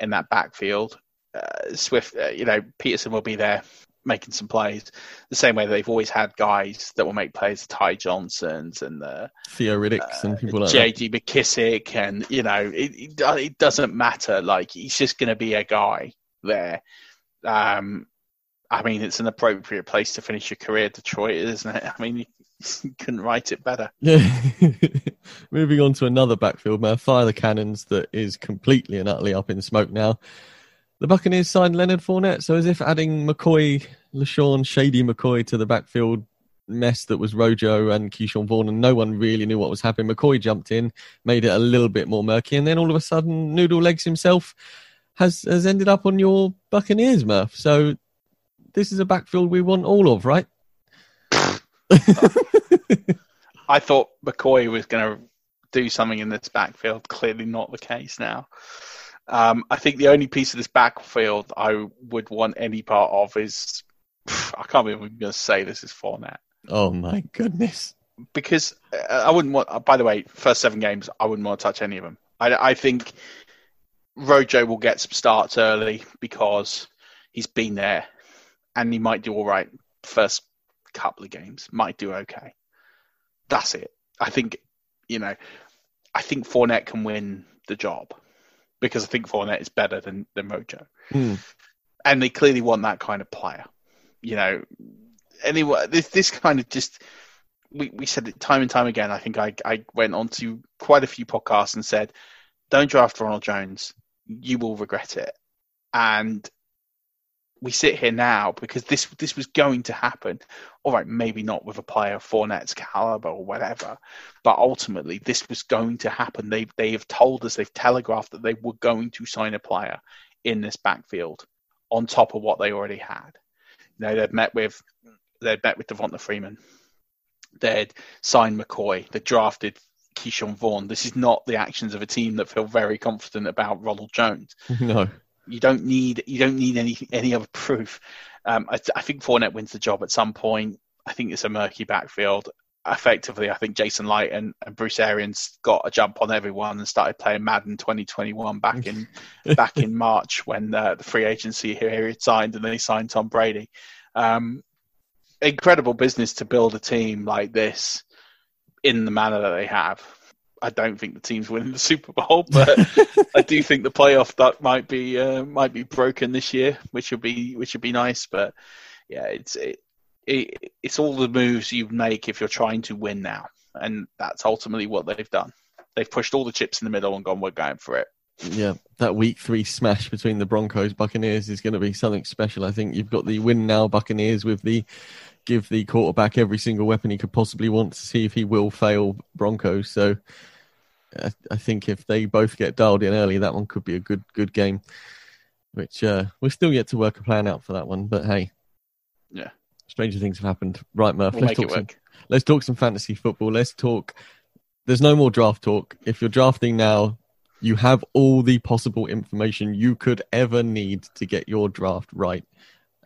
in that backfield. Uh, Swift, uh, you know, Peterson will be there making some plays the same way they've always had guys that will make plays, Ty Johnsons and the Theo Riddicks and people like JD McKissick and you know, it, it, doesn't matter. Like he's just going to be a guy there. Um, I mean, it's an appropriate place to finish your career, Detroit, isn't it? (laughs) I mean, you (laughs) couldn't write it better. Yeah. (laughs) Moving on to another backfield, man. Fire the cannons that is completely and utterly up in smoke now. The Buccaneers signed Leonard Fournette, so as if adding McCoy, LeSean, Shady McCoy to the backfield mess that was Rojo and Ke'Shawn Vaughn, and no one really knew what was happening. McCoy jumped in, made it a little bit more murky, and then all of a sudden, Noodle Legs himself has has ended up on your Buccaneers, Murph. So this is a backfield we want all of, right? (laughs) I thought McCoy was going to do something in this backfield. Clearly not the case now. Um, I think the only piece of this backfield I would want any part of is I can't believe I'm going to say this is Fournette. Oh my goodness! Because uh, I wouldn't want. By the way, first seven games, I wouldn't want to touch any of them. I, I think Rojo will get some starts early because he's been there, and he might do all right first couple of games. Might do okay. That's it. I think you know. I think Fournette can win the job because I think Fournette is better than than Rojo, mm. and they clearly want that kind of player. You know, anyway, this this kind of just we, we said it time and time again. I think I I went on to quite a few podcasts and said, don't draft Ronald Jones, you will regret it, and we sit here now because this this was going to happen. All right, maybe not with a player of Fournette's caliber or whatever, but ultimately this was going to happen. They they have told us, they've telegraphed that they were going to sign a player in this backfield on top of what they already had. You know, they'd met with they'd met with Devonta Freeman, they'd signed McCoy, they drafted Ke'Shawn Vaughn. This is not the actions of a team that feel very confident about Ronald Jones. (laughs) No. You don't need you don't need any any other (laughs) proof. Um, I, I, think Fournette wins the job at some point. I think it's a murky backfield. Effectively, I think Jason Licht and, and Bruce Arians got a jump on everyone and started playing Madden 2021 back in (laughs) back in March when uh, the free agency here period signed and then he signed Tom Brady. Um, incredible business to build a team like this in the manner that they have. I don't think the team's winning the Super Bowl, but (laughs) I do think the playoff duck might be uh, might be broken this year, which would be which would be nice. But yeah, it's it, it, it's all the moves you make if you're trying to win now, and that's ultimately what they've done. They've pushed all the chips in the middle and gone, "We're going for it." Yeah, that week three smash between the Broncos Buccaneers is going to be something special. I think you've got the win now Buccaneers with the give the quarterback every single weapon he could possibly want to see if he will fail Broncos. So I, I think if they both get dialed in early, that one could be a good good game. Which uh, we're still yet to work a plan out for that one, but hey, yeah, stranger things have happened. Right, Murph, we'll let's talk some. Let's talk some fantasy football. Let's talk. There's no more draft talk. If you're drafting now, you have all the possible information you could ever need to get your draft right.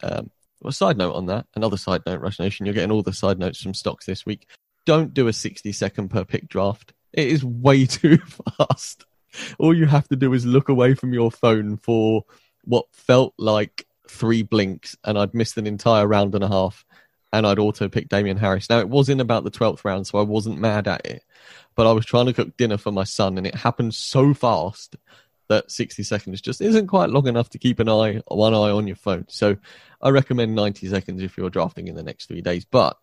Um, well, side note on that, another side note, Rush Nation, you're getting all the side notes from stocks this week. Don't do a 60 second per pick draft. It is way (laughs) too fast. All you have to do is look away from your phone for what felt like three blinks, and I'd missed an entire round and a half, and I'd auto pick Damien Harris. Now, it was in about the 12th round, so I wasn't mad at it, but I was trying to cook dinner for my son, and it happened so fast that 60 seconds just isn't quite long enough to keep an eye, one eye on your phone. So I recommend 90 seconds if you're drafting in the next three days. But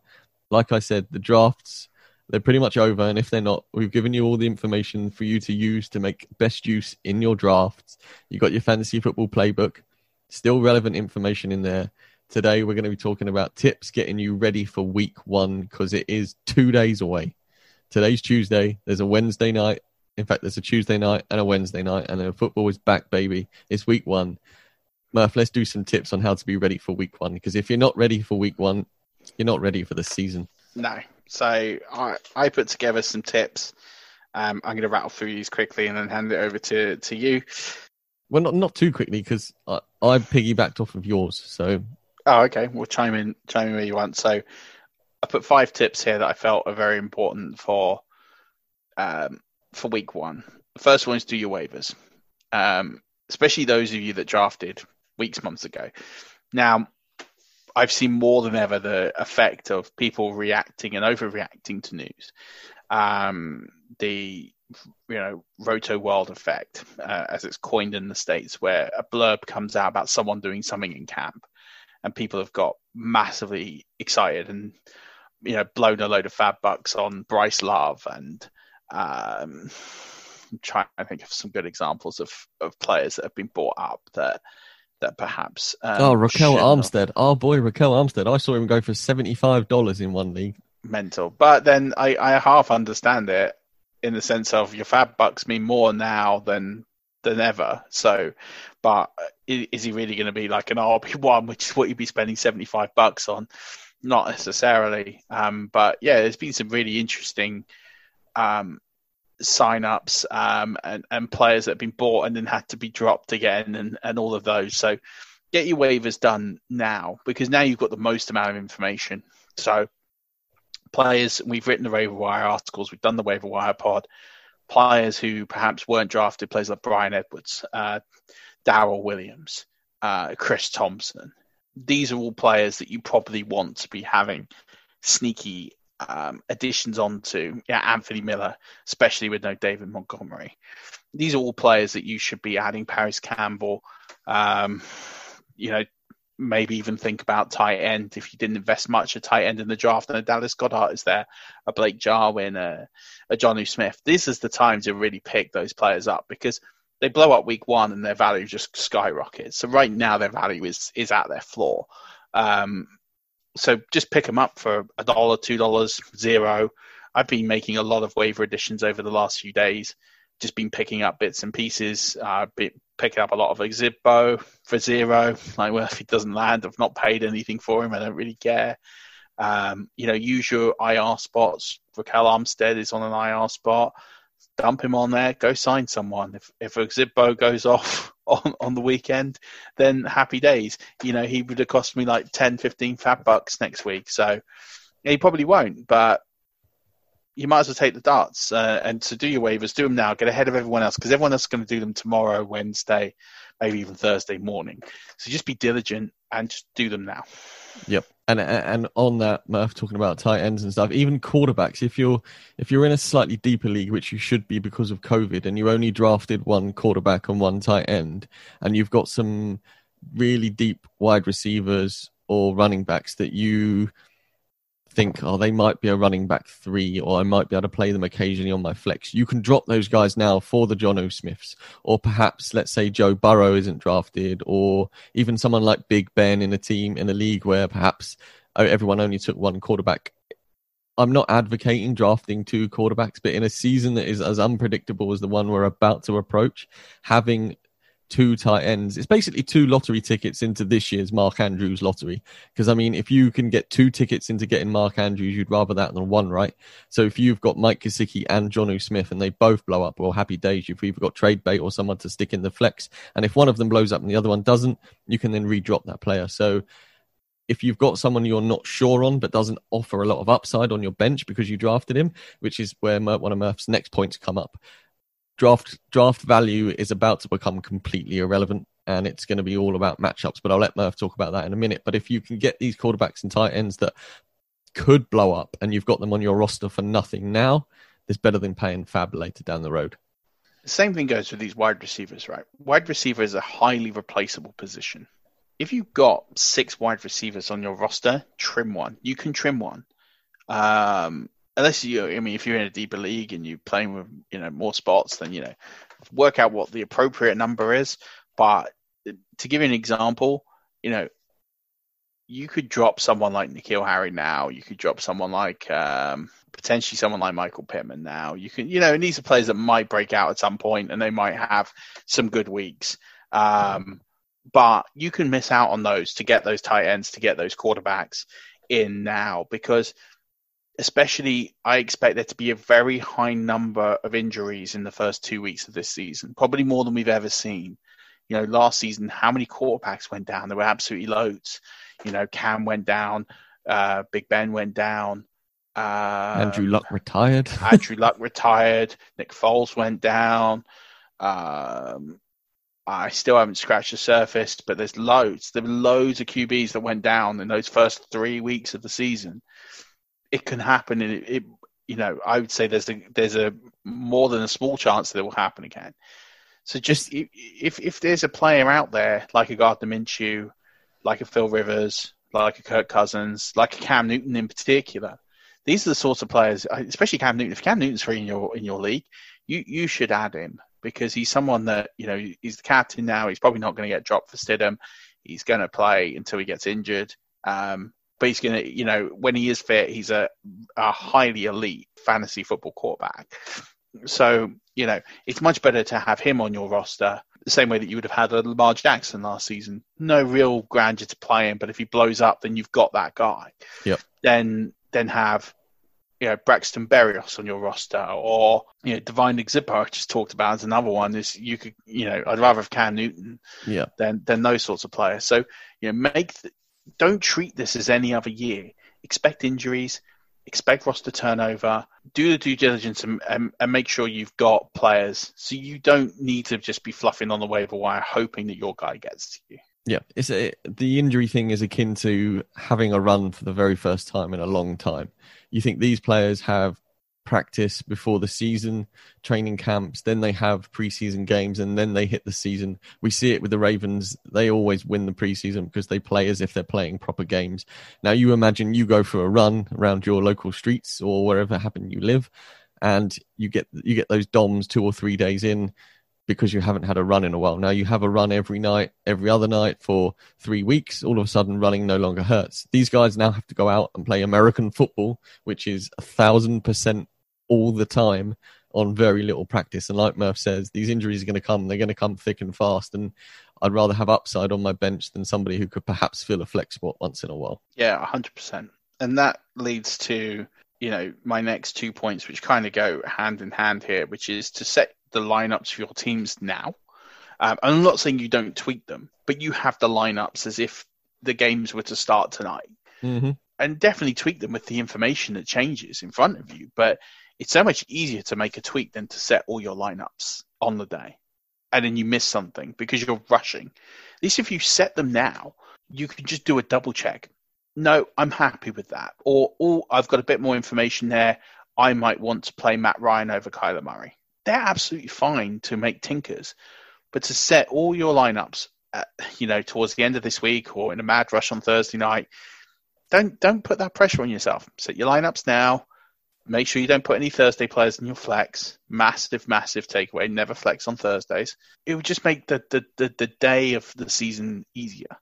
like I said, the drafts they're pretty much over. And if they're not, we've given you all the information for you to use to make best use in your drafts. You've got your fantasy football playbook, still relevant information in there. Today, we're going to be talking about tips getting you ready for week one because it is two days away. Today's Tuesday. There's a Wednesday night. In fact, there's a Tuesday night and a Wednesday night, and then football is back, baby. It's week one. Murph, let's do some tips on how to be ready for week one because if you're not ready for week one, You're not ready for the season. No. So I I put together some tips. Um, I'm going to rattle through these quickly and then hand it over to to you. Well, not not too quickly because I, I piggybacked off of yours. So Oh, okay. We'll chime in, chime in where you want. So, I put five tips here that I felt are very important for, um, for week one. The first one is do your waivers, um, especially those of you that drafted weeks, months ago. Now, I've seen more than ever the effect of people reacting and overreacting to news. Um, the you know Rotoworld effect, uh, as it's coined in the states, where a blurb comes out about someone doing something in camp, and people have got massively excited and you know blown a load of fab bucks on Bryce Love and um, I'm trying to think of some good examples of, of players that have been bought up that that perhaps um, oh Ryquell Armstead, our boy Ryquell Armstead. I saw him go for seventy five dollars in one league. mental. But then I, I half understand it in the sense of your fab bucks mean more now than than ever. So, but is he really going to be like an RB one, (laughs) which is what you'd be spending seventy five bucks on? Not necessarily. Um, but yeah, there's been some really interesting um, sign ups um, and, and players that have been bought and then had to be dropped again and, and all of those. So get your waivers done now because now you've got the most amount of information. So players, we've written the waiver wire articles, we've done the waiver wire pod. Players who perhaps weren't drafted, players like Bryan Edwards, uh, Darrell Williams, uh, Chris Thompson. These are all players that you probably want to be having sneaky um, additions onto. Yeah, Anthony Miller, especially with no David Montgomery. These are all players that you should be adding. Parris Campbell, um, you know, maybe even think about tight end if you didn't invest much a tight end in the draft. And a Dallas Goedert is there, a Blake Jarwin, a, a Jonnu Smith. This is the time to really pick those players up because they blow up week one and their value just skyrockets. So right now their value is is at their floor. Um, so just pick them up for a dollar, two dollars, zero. I've been making a lot of waiver additions over the last few days. Just been picking up bits and pieces. Uh, been picking up a lot of Ozigbo for zero. Like, well, (laughs) if he doesn't land, I've not paid anything for him. I don't really care. Um, you know, use your IR spots. Ryquell Armstead is on an IR spot. Dump him on there. Go sign someone. If if Ozigbo goes off on, on the weekend, then happy days. You know, he would have cost me like 10, 15 fat bucks next week. So he probably won't, but you might as well take the darts uh, and to do your waivers, do them now. Get ahead of everyone else because everyone else is going to do them tomorrow, Wednesday, maybe even Thursday morning. So just be diligent and just do them now. Yep. And and on that, Murph talking about tight ends and stuff, even quarterbacks. If you're if you're in a slightly deeper league, which you should be because of COVID, and you only drafted one quarterback and one tight end, and you've got some really deep wide receivers or running backs that you think, oh, they might be a running back three, or I might be able to play them occasionally on my flex. You can drop those guys now for the Jonnu Smiths, or perhaps let's say Joe Burrow isn't drafted, or even someone like Big Ben in a team in a league where perhaps oh, everyone only took one quarterback. I'm not advocating drafting two quarterbacks, but in a season that is as unpredictable as the one we're about to approach, having two tight ends. It's basically two lottery tickets into this year's Mark Andrews lottery. Because I mean, if you can get two tickets into getting Mark Andrews, you'd rather that than one, right? So if you've got Mike Gesicki and Jonnu Smith and they both blow up, well, happy days. You've either got trade bait or someone to stick in the flex. And if one of them blows up and the other one doesn't, you can then redrop that player. So if you've got someone you're not sure on but doesn't offer a lot of upside on your bench because you drafted him, which is where one of Murph's next points come up draft draft value is about to become completely irrelevant and it's going to be all about matchups but i'll let murph talk about that in a minute but if you can get these quarterbacks and tight ends that could blow up and you've got them on your roster for nothing now there's better than paying fab later down the road The same thing goes with these wide receivers, right? Wide receiver is a highly replaceable position. If you've got six wide receivers on your roster, trim one. You can trim one. Um, unless you, I mean, if you're in a deeper league and you're playing with, you know, more spots, then, you know, work out what the appropriate number is. But to give you an example, you know, you could drop someone like N'Keal Harry now. You could drop someone like um, potentially someone like Michael Pittman now. You can, you know, and these are players that might break out at some point and they might have some good weeks. Um, but you can miss out on those to get those tight ends, to get those quarterbacks in now because especially I expect there to be a very high number of injuries in the first two weeks of this season, probably more than we've ever seen. You know, last season, how many quarterbacks went down? There were absolutely loads. You know, Cam went down, uh, Big Ben went down. Uh, Andrew Luck retired. (laughs) Andrew Luck retired. Nick Foles went down. Um, I still haven't scratched the surface, but there's loads. There were loads of QBs that went down in those first three weeks of the season. It can happen, and it, it you know, I would say there's a there's a more than a small chance that it will happen again. So just if if there's a player out there like a Gardner Minshew, like a Phil Rivers, like a Kirk Cousins, like a Cam Newton in particular, these are the sorts of players, especially Cam Newton. If Cam Newton's free in your in your league, you you should add him because he's someone that you know he's the captain now. He's probably not going to get dropped for Stidham. He's going to play until he gets injured. Um, but he's going to, you know, when he is fit, he's a, a highly elite fantasy football quarterback. So, you know, it's much better to have him on your roster the same way that you would have had a Lamar Jackson last season. No real grandeur to play him, but if he blows up, then you've got that guy. Yep. Then then have you know Braxton Berrios on your roster, or you know Devine Ozigbo I just talked about as another one. Is you could you know I'd rather have Cam Newton yeah. than than those sorts of players. So you know make the, don't treat this as any other year. Expect injuries, expect roster turnover, do the due diligence, and, and, and make sure you've got players so you don't need to just be fluffing on the waiver wire hoping that your guy gets to you. Yeah, it's a, the injury thing is akin to having a run for the very first time in a long time. You think these players have practice before the season, training camps, then they have preseason games, and then they hit the season. We see it with the Ravens; they always win the preseason because they play as if they're playing proper games. Now, you imagine you go for a run around your local streets or wherever happen you live, and you get you get those DOMs two or three days in because you haven't had a run in a while. Now you have a run every night, every other night for three weeks. All of a sudden, running no longer hurts. These guys now have to go out and play American football, which is a thousand percent all the time on very little practice. And like Murph says, these injuries are going to come. They're going to come thick and fast. And I'd rather have upside on my bench than somebody who could perhaps fill a flex spot once in a while. Yeah, hundred percent. And that leads to you know my next two points, which kind of go hand in hand here, which is to set the lineups for your teams now. Um, I'm not saying you don't tweak them, but you have the lineups as if the games were to start tonight. Mm-hmm. And definitely tweak them with the information that changes in front of you. But it's so much easier to make a tweak than to set all your lineups on the day. And then you miss something because you're rushing. At least if you set them now, you can just do a double check. No, I'm happy with that. Or, oh, I've got a bit more information there. I might want to play Matt Ryan over Kyler Murray they're absolutely fine to make tinkers, but to set all your lineups, at, you know, towards the end of this week or in a mad rush on Thursday night, don't don't put that pressure on yourself. Set your lineups now. Make sure you don't put any Thursday players in your flex. Massive, massive takeaway. Never flex on Thursdays. It would just make the the, the, the day of the season easier.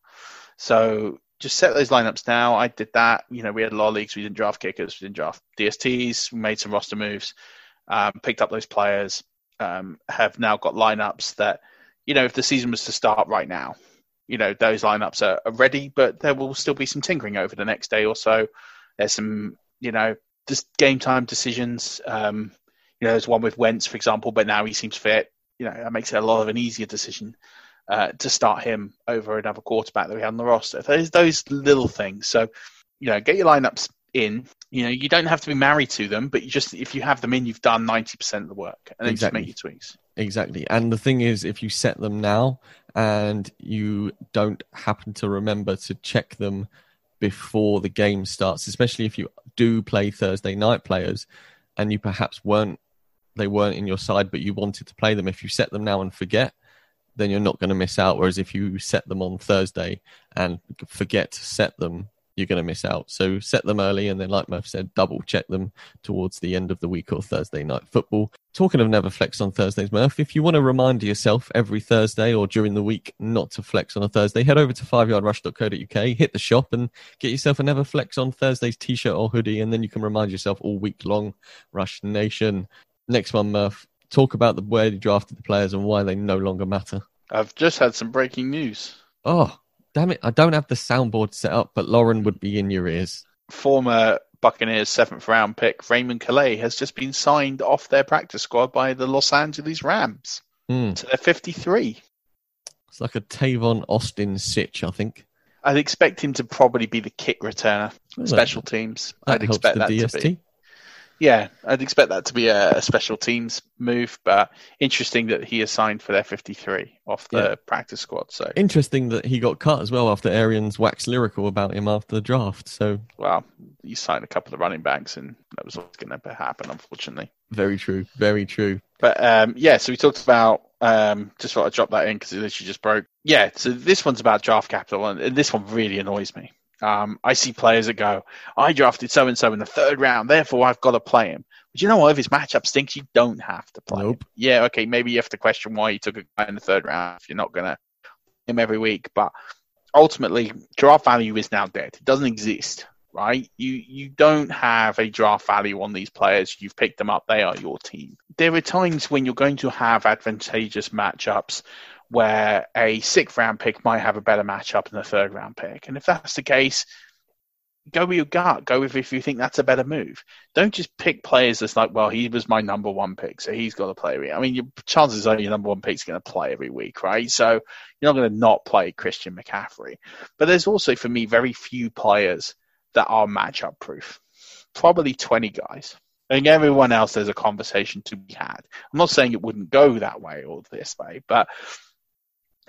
So just set those lineups now. I did that. You know, we had a lot of leagues. We didn't draft kickers. We didn't draft DSTs. We made some roster moves um, picked up those players, um, have now got lineups that, you know, if the season was to start right now, you know, those lineups are, are ready, but there will still be some tinkering over the next day or so. There's some, you know, just game time decisions. Um, you know, there's one with Wentz, for example, but now he seems fit. You know, that makes it a lot of an easier decision uh, to start him over another quarterback that we had on the roster. There's those little things. So, you know, get your lineups in. You know, you don't have to be married to them, but you just if you have them in, you've done ninety percent of the work, and then exactly. just make your tweaks. Exactly. And the thing is, if you set them now and you don't happen to remember to check them before the game starts, especially if you do play Thursday night players and you perhaps weren't they weren't in your side but you wanted to play them, if you set them now and forget, then you're not going to miss out. Whereas if you set them on Thursday and forget to set them, you're going to miss out. So set them early, and then, like Murph said, double check them towards the end of the week or Thursday night football. Talking of never flex on Thursdays, Murph, if you want to remind yourself every Thursday or during the week not to flex on a Thursday, head over to fiveyardrush.co.uk, hit the shop, and get yourself a never flex on Thursdays t shirt or hoodie, and then you can remind yourself all week long, Rush Nation. Next one, Murph. Talk about the where you drafted the players and why they no longer matter. I've just had some breaking news. Oh, damn it, I don't have the soundboard set up, but Lauren would be in your ears. former Buccaneers seventh round pick Raymond Calais has just been signed off their practice squad by the Los Angeles Rams. Mm. So they're 53. It's like a Tavon Austin sitch, I think. I'd expect him to probably be the kick returner, Well, special teams. I'd expect that DST. to be. Yeah, I'd expect that to be a, a special teams move, but interesting that he is signed for their 53 off the Yeah. practice squad. So, Interesting that he got cut as well after Arians waxed lyrical about him after the draft. So well, you signed a couple of running backs, and that was what's going to happen, unfortunately. very true, very true. But um, yeah, so we talked about um, just thought I'd drop that in because it literally just broke. Yeah, so this one's about draft capital, and, and this one really annoys me. Um, I see players that go, I drafted so and so in the third round, therefore I've got to play him. But you know what? If his matchup stinks, you don't have to play him. Nope. Yeah, okay, maybe you have to question why you took a guy in the third round if you're not going to him every week. But ultimately, draft value is now dead. It doesn't exist, right? You you don't have a draft value on these players. You've picked them up. They are your team. There are times when you're going to have advantageous matchups where a sixth round pick might have a better matchup than a third round pick. And if that's the case, go with your gut. Go with if you think that's a better move. Don't just pick players that's like, well, he was my number one pick, so he's got to play. every- I mean, your chances are your number one pick's going to play every week, right? So you're not going to not play Christian McCaffrey. But there's also, for me, very few players that are matchup proof. Probably 20 guys. I think everyone else, there's a conversation to be had. I'm not saying it wouldn't go that way or this way, but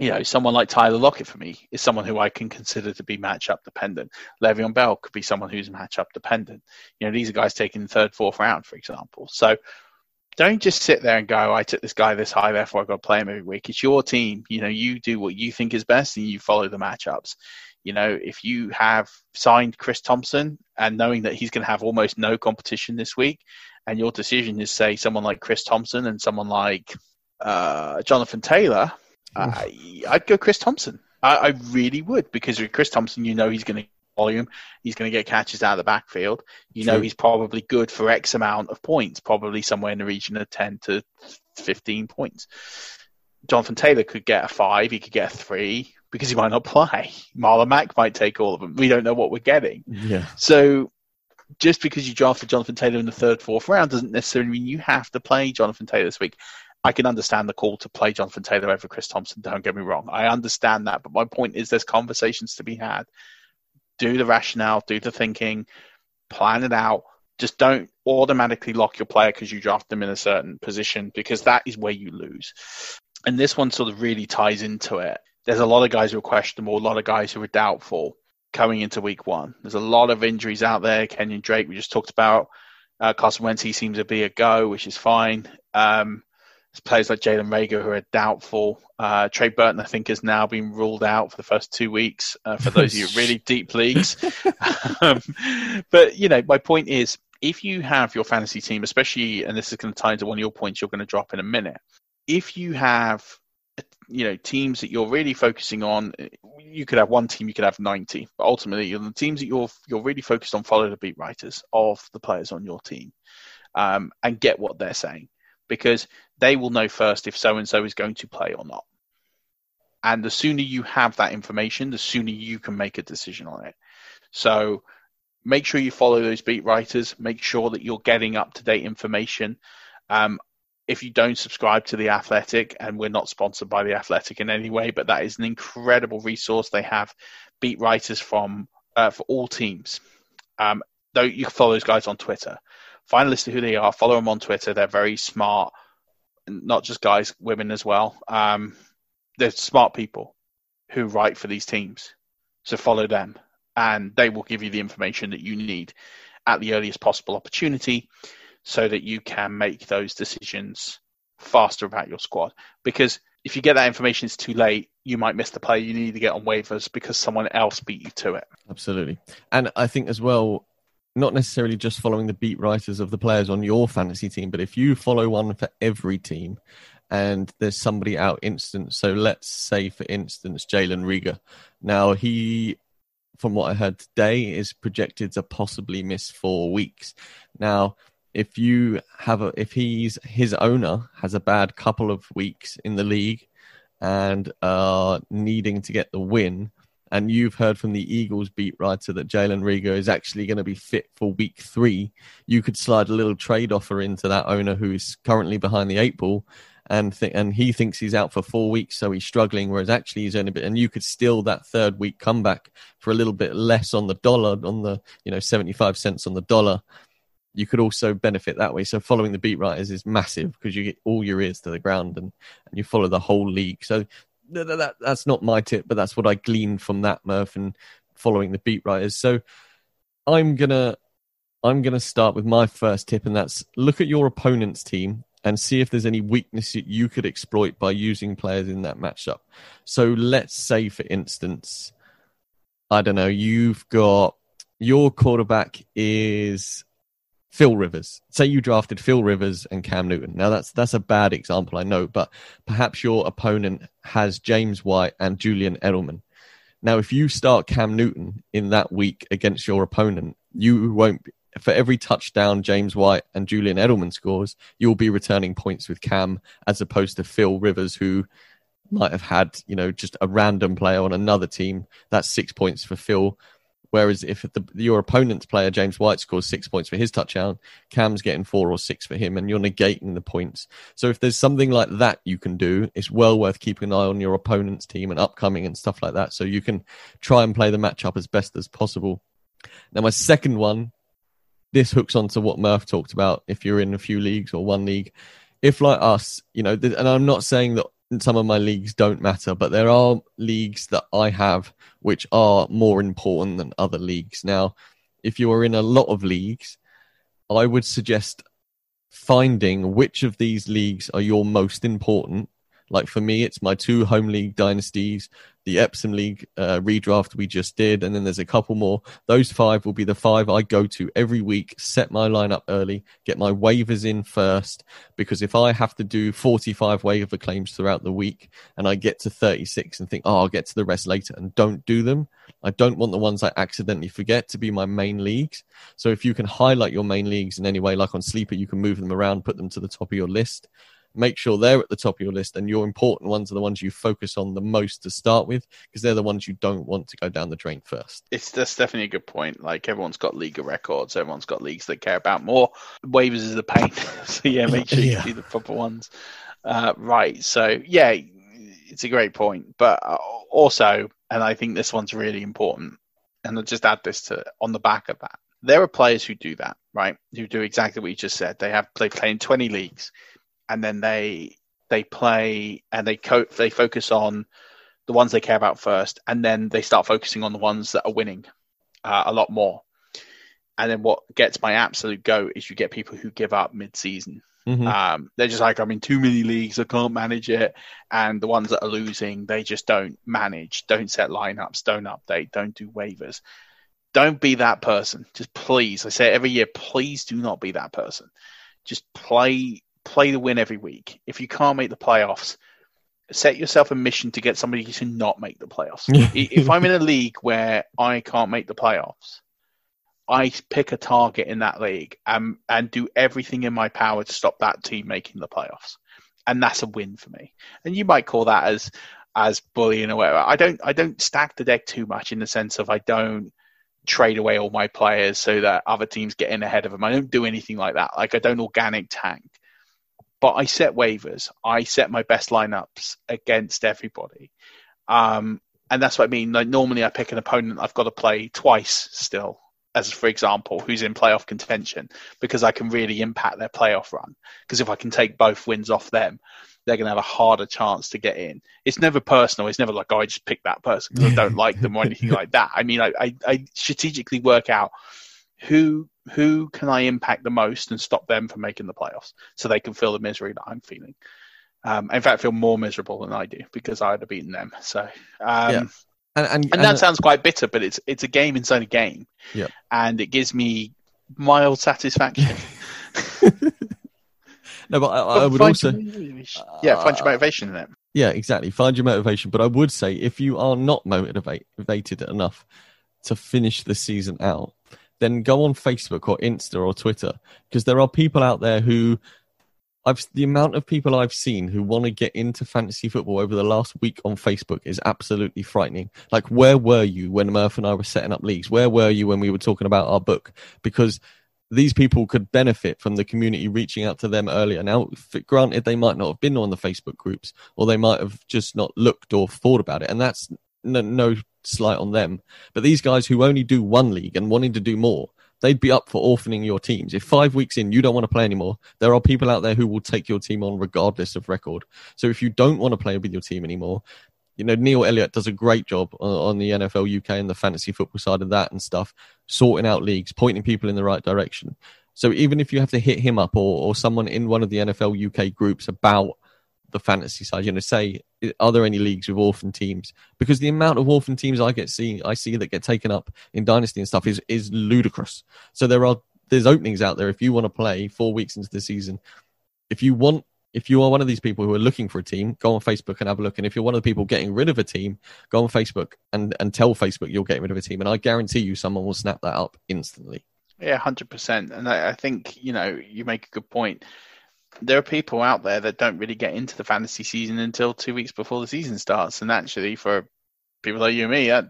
you know, someone like Tyler Lockett for me is someone who I can consider to be matchup dependent. Le'Veon Bell could be someone who's matchup dependent. You know, these are guys taking the third, fourth round, for example. So don't just sit there and go, I took this guy this high, therefore I've got to play him every week. It's your team. You know, you do what you think is best and you follow the matchups. You know, if you have signed Chris Thompson and knowing that he's going to have almost no competition this week, and your decision is, say, someone like Chris Thompson and someone like uh, Jonathan Taylor, Uh, I, I'd go Chris Thompson. I, I really would because with Chris Thompson, you know he's going to volume. He's going to get catches out of the backfield. You know he's probably good for X amount of points, probably somewhere in the region of 10 to 15 points. Jonathan Taylor could get a five, he could get a three because he might not (laughs) play. Marlon Mack might take all of them. We don't know what we're getting. Yeah. So just because you drafted Jonathan Taylor in the third, fourth round doesn't necessarily mean you have to play Jonathan Taylor this week. I can understand the call to play Jonathan Taylor over Chris Thompson. Don't get me wrong. I understand that. But my point is there's conversations to be had. Do the rationale, do the thinking, plan it out. Just don't automatically lock your player because you draft them in a certain position because that is where you lose. And this one sort of really ties into it. There's a lot of guys who are questionable, a lot of guys who are doubtful coming into week one. There's a lot of injuries out there. Kenyan Drake, we just talked about. Uh, Carson Wentz, he seems to be a go, which is fine. Um, there's players like Jalen Reagor who are doubtful. Uh, Trey Burton, I think, has now been ruled out for the first two weeks uh, for those of you really deep leagues. (laughs) um, but, you know, my point is if you have your fantasy team, especially, and this is going to tie into one of your points you're going to drop in a minute, if you have you know teams that you're really focusing on you could have one team you could have 90 but ultimately the teams that you're you're really focused on follow the beat writers of the players on your team um, and get what they're saying because they will know first if so and so is going to play or not and the sooner you have that information the sooner you can make a decision on it so make sure you follow those beat writers make sure that you're getting up to date information um, if you don't subscribe to the Athletic, and we're not sponsored by the Athletic in any way, but that is an incredible resource. They have beat writers from uh, for all teams. Um, though you can follow those guys on Twitter. Find a list of who they are. Follow them on Twitter. They're very smart, not just guys, women as well. Um, they're smart people who write for these teams. So follow them, and they will give you the information that you need at the earliest possible opportunity so that you can make those decisions faster about your squad. Because if you get that information, it's too late. You might miss the play. You need to get on waivers because someone else beat you to it. Absolutely. And I think as well, not necessarily just following the beat writers of the players on your fantasy team, but if you follow one for every team and there's somebody out instant. So let's say, for instance, Jalen Reagor. Now, he, from what I heard today, is projected to possibly miss four weeks. Now, if you have a if he's his owner has a bad couple of weeks in the league and are needing to get the win and you've heard from the Eagles beat writer that Jalen Reagor is actually going to be fit for week three, you could slide a little trade offer into that owner who is currently behind the eight ball and th- and he thinks he's out for four weeks, so he's struggling. Whereas actually he's only bit, and you could steal that third week comeback for a little bit less on the dollar, on the you know seventy five cents on the dollar. You could also benefit that way. So following the beat writers is massive because you get all your ears to the ground and, and you follow the whole league. So that, that, that's not my tip, but that's what I gleaned from that Murph and following the beat writers. So I'm gonna I'm gonna start with my first tip, and that's look at your opponent's team and see if there's any weakness that you could exploit by using players in that matchup. So let's say, for instance, I don't know, you've got your quarterback is Phil Rivers. Say you drafted Phil Rivers and Cam Newton. Now that's that's a bad example, I know, but perhaps your opponent has James White and Julian Edelman. Now, if you start Cam Newton in that week against your opponent, you won't for every touchdown James White and Julian Edelman scores, you'll be returning points with Cam as opposed to Phil Rivers, who might have had, you know, just a random player on another team. That's six points for Phil. Whereas if the, your opponent's player, James White, scores six points for his touchdown, Cam's getting four or six for him, and you're negating the points. So if there's something like that you can do, it's well worth keeping an eye on your opponent's team and upcoming and stuff like that. So you can try and play the matchup as best as possible. Now, my second one this hooks onto what Murph talked about. If you're in a few leagues or one league, if like us, you know, and I'm not saying that some of my leagues don't matter, but there are leagues that I have which are more important than other leagues. Now, if you are in a lot of leagues, I would suggest finding which of these leagues are your most important. Like for me, it's my two home league dynasties the Epsom League uh, redraft we just did, and then there's a couple more. Those five will be the five I go to every week, set my lineup early, get my waivers in first, because if I have to do 45 waiver claims throughout the week and I get to 36 and think, oh, I'll get to the rest later and don't do them, I don't want the ones I accidentally forget to be my main leagues. So if you can highlight your main leagues in any way, like on Sleeper, you can move them around, put them to the top of your list make sure they're at the top of your list and your important ones are the ones you focus on the most to start with because they're the ones you don't want to go down the drain first. It's that's definitely a good point. Like everyone's got league of records, everyone's got leagues they care about more. Waivers is the pain, (laughs) so yeah, make sure you do the proper ones. Uh, right, so yeah, it's a great point, but uh, also, and I think this one's really important, and I'll just add this to on the back of that. There are players who do that, right? Who do exactly what you just said. They have they play in twenty leagues and then they they play and they co- they focus on the ones they care about first, and then they start focusing on the ones that are winning uh, a lot more. And then what gets my absolute go is you get people who give up mid-season. Mm-hmm. Um, they're just like, I'm in too many leagues, I can't manage it. And the ones that are losing, they just don't manage, don't set lineups, don't update, don't do waivers. Don't be that person. Just please, I say every year, please do not be that person. Just play play the win every week. If you can't make the playoffs, set yourself a mission to get somebody to not make the playoffs. if I'm in a (laughs) league where I can't make the playoffs, I pick a target in that league and and do everything in my power to stop that team making the playoffs. And that's a win for me. And you might call that as as bullying or whatever. I don't I don't stack the deck too much in the sense of I don't trade away all my players so that other teams get in ahead of them. I don't do anything like that. Like I don't organic tank but I set waivers. I set my best lineups against everybody. Um, and that's what I mean. Like normally, I pick an opponent I've got to play twice still, as for example, who's in playoff contention, because I can really impact their playoff run. Because if I can take both wins off them, they're going to have a harder chance to get in. It's never personal. It's never like, oh, I just picked that person because I don't like them or anything (laughs) like that. I mean, I, I, I strategically work out who who can I impact the most and stop them from making the playoffs so they can feel the misery that I'm feeling. Um, in fact, feel more miserable than I do because I'd have beaten them. So, um, yeah. and, and, and, that sounds quite bitter, but it's it's a game inside a game, yeah. and it gives me mild satisfaction. (laughs) (laughs) no, but I, I would also, yeah, find your motivation in it. Yeah, exactly. Find your motivation. But I would say if you are not motivated enough to finish the season out, then go on Facebook or Insta or Twitter because there are people out there who I've the amount of people I've seen who want to get into fantasy football over the last week on Facebook is absolutely frightening. Like, where were you when Murph and I were setting up leagues? Where were you when we were talking about our book? Because these people could benefit from the community reaching out to them earlier. Now, granted, they might not have been on the Facebook groups, or they might have just not looked or thought about it, and that's no, no slight on them. But these guys who only do one league and wanting to do more, they'd be up for orphaning your teams. If five weeks in you don't want to play anymore, there are people out there who will take your team on regardless of record. So if you don't want to play with your team anymore, you know, Neil Elliott does a great job on, the NFL UK and the fantasy football side of that and stuff, sorting out leagues, pointing people in the right direction. So even if you have to hit him up or, or someone in one of the NFL UK groups about the fantasy side, you know, say, are there any leagues with orphan teams? Because the amount of orphan teams I get see, I see that get taken up in dynasty and stuff is is ludicrous. So there are there's openings out there if you want to play four weeks into the season. If you want, if you are one of these people who are looking for a team, go on Facebook and have a look. And if you're one of the people getting rid of a team, go on Facebook and and tell Facebook you're getting rid of a team. And I guarantee you, someone will snap that up instantly. Yeah, hundred percent. And I, I think you know you make a good point there are people out there that don't really get into the fantasy season until two weeks before the season starts. And actually, for people like you and me, that,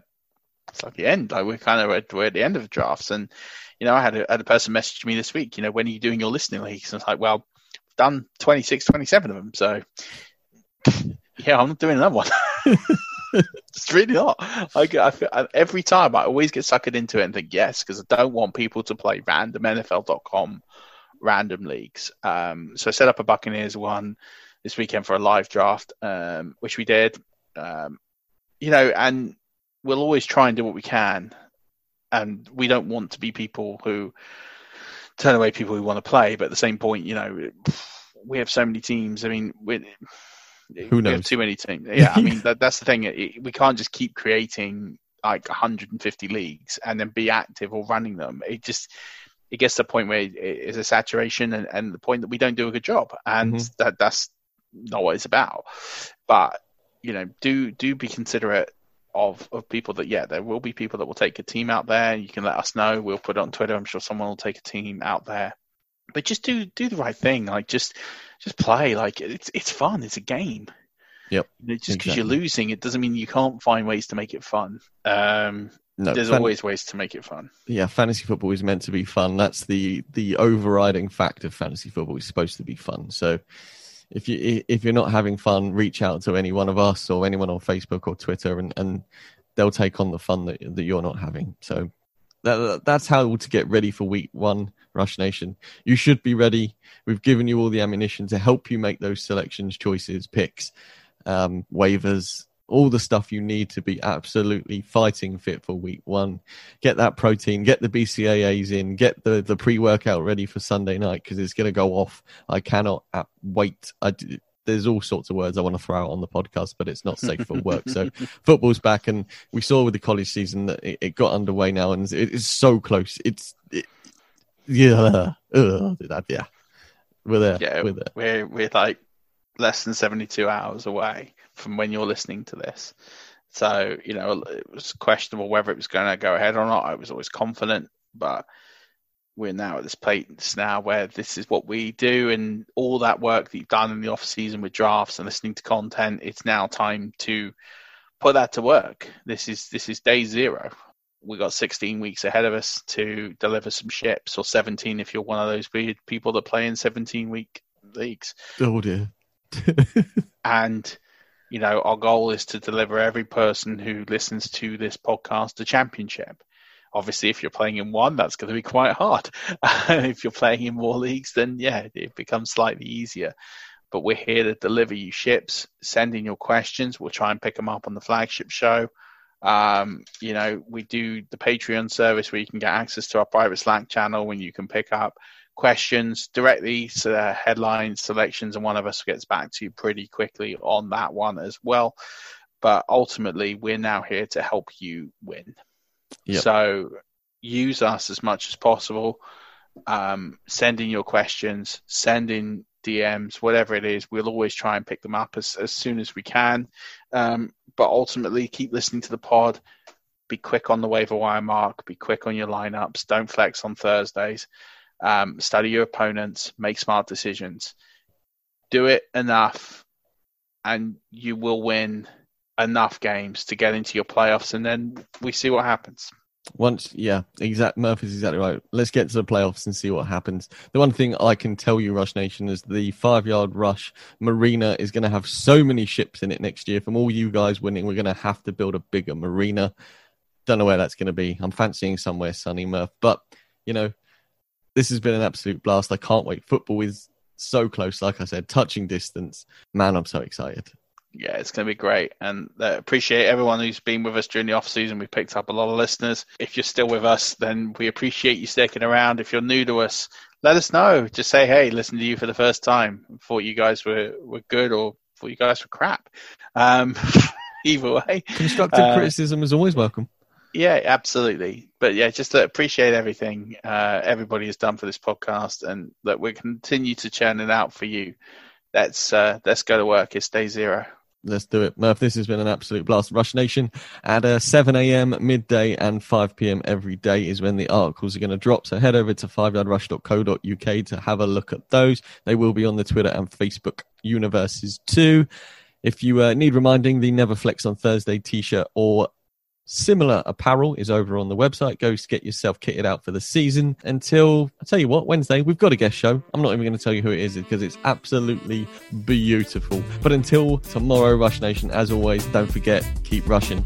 it's like the end. Like we're kind of at, we're at the end of the drafts. And you know, I had a, had a person message me this week. You know, when are you doing your listening leagues? And it's like, well, I've done 26, 27 of them. So (laughs) yeah, I'm not doing another one. (laughs) it's really not. I, I feel, every time I always get suckered into it and think yes because I don't want people to play random NFL.com random leagues. Um, so I set up a Buccaneers one this weekend for a live draft, um, which we did. Um, you know, and we'll always try and do what we can, and we don't want to be people who turn away people who want to play. But at the same point, you know, we have so many teams. I mean, we who knows? We have too many teams. Yeah, I mean (laughs) that, that's the thing. It, we can't just keep creating like 150 leagues and then be active or running them. It just it gets to the point where it is a saturation and, and the point that we don't do a good job, and mm-hmm. that that's not what it's about. But you know, do do be considerate of of people that yeah, there will be people that will take a team out there. You can let us know. We'll put it on Twitter. I'm sure someone will take a team out there. But just do do the right thing. Like just just play. Like it's it's fun. It's a game. Yep. just because exactly. you're losing, it doesn't mean you can't find ways to make it fun. Um, no, there's fan- always ways to make it fun. Yeah, fantasy football is meant to be fun. That's the the overriding fact of fantasy football. is supposed to be fun. So if you if you're not having fun, reach out to any one of us or anyone on Facebook or Twitter, and, and they'll take on the fun that that you're not having. So that, that's how to get ready for week one, Rush Nation. You should be ready. We've given you all the ammunition to help you make those selections, choices, picks, um, waivers, all the stuff you need to be absolutely fighting fit for week one. Get that protein, get the BCAAs in, get the, the pre workout ready for Sunday night because it's going to go off. I cannot wait. I, there's all sorts of words I want to throw out on the podcast, but it's not safe for work. So (laughs) football's back, and we saw with the college season that it, it got underway now, and it is so close. It's it, yeah, uh, yeah, we're there. Yeah, we're there. We're we're like less than 72 hours away from when you're listening to this. So, you know, it was questionable whether it was going to go ahead or not. I was always confident, but we're now at this place now where this is what we do and all that work that you've done in the off season with drafts and listening to content, it's now time to put that to work. This is this is day zero. We got 16 weeks ahead of us to deliver some ships, or 17 if you're one of those weird people that play in 17 week leagues. Oh dear. (laughs) and you know, our goal is to deliver every person who listens to this podcast a championship. Obviously, if you're playing in one, that's going to be quite hard. (laughs) if you're playing in more leagues, then yeah, it becomes slightly easier. But we're here to deliver you ships. Send in your questions. We'll try and pick them up on the flagship show. Um, you know, we do the Patreon service where you can get access to our private Slack channel when you can pick up questions directly to the headline selections, and one of us gets back to you pretty quickly on that one as well. But ultimately, we're now here to help you win. Yep. So use us as much as possible. Um, send in your questions, send in DMs, whatever it is. We'll always try and pick them up as, as soon as we can. Um, but ultimately, keep listening to the pod. Be quick on the waiver wire mark. Be quick on your lineups. Don't flex on Thursdays um, study your opponents, make smart decisions. do it enough, and you will win enough games to get into your playoffs, and then we see what happens. Once, yeah, exact. Murphy's exactly right. Let's get to the playoffs and see what happens. The one thing I can tell you, Rush Nation, is the five yard rush marina is going to have so many ships in it next year. From all you guys winning, we're going to have to build a bigger marina. Don't know where that's going to be. I'm fancying somewhere sunny, Murph. But you know, this has been an absolute blast. I can't wait. Football is so close, like I said, touching distance. Man, I'm so excited yeah, it's going to be great. And uh, appreciate everyone who's been with us during the off season. We picked up a lot of listeners. If you're still with us, then we appreciate you sticking around. If you're new to us, let us know. Just say, hey, listen to you for the first time. Thought you guys were, were good or thought you guys were crap. Um, (laughs) either way. Constructive uh, criticism is always welcome. Yeah, absolutely. But yeah, just to appreciate everything uh, everybody has done for this podcast and that we continue to churn it out for you. Let's uh, let's go to work. It's day zero. Let's do it. Murph, this has been an absolute blast. Rush Nation at uh, 7 a.m., midday, and 5 p.m. every day is when the articles are going to drop. So head over to 5yardrush.co.uk to have a look at those. They will be on the Twitter and Facebook universes too. If you uh, need reminding, the Never Flex on Thursday t shirt or Similar apparel is over on the website. Go get yourself kitted out for the season. Until I tell you what, Wednesday we've got a guest show. I'm not even going to tell you who it is because it's absolutely beautiful. But until tomorrow, Rush Nation, as always, don't forget keep rushing.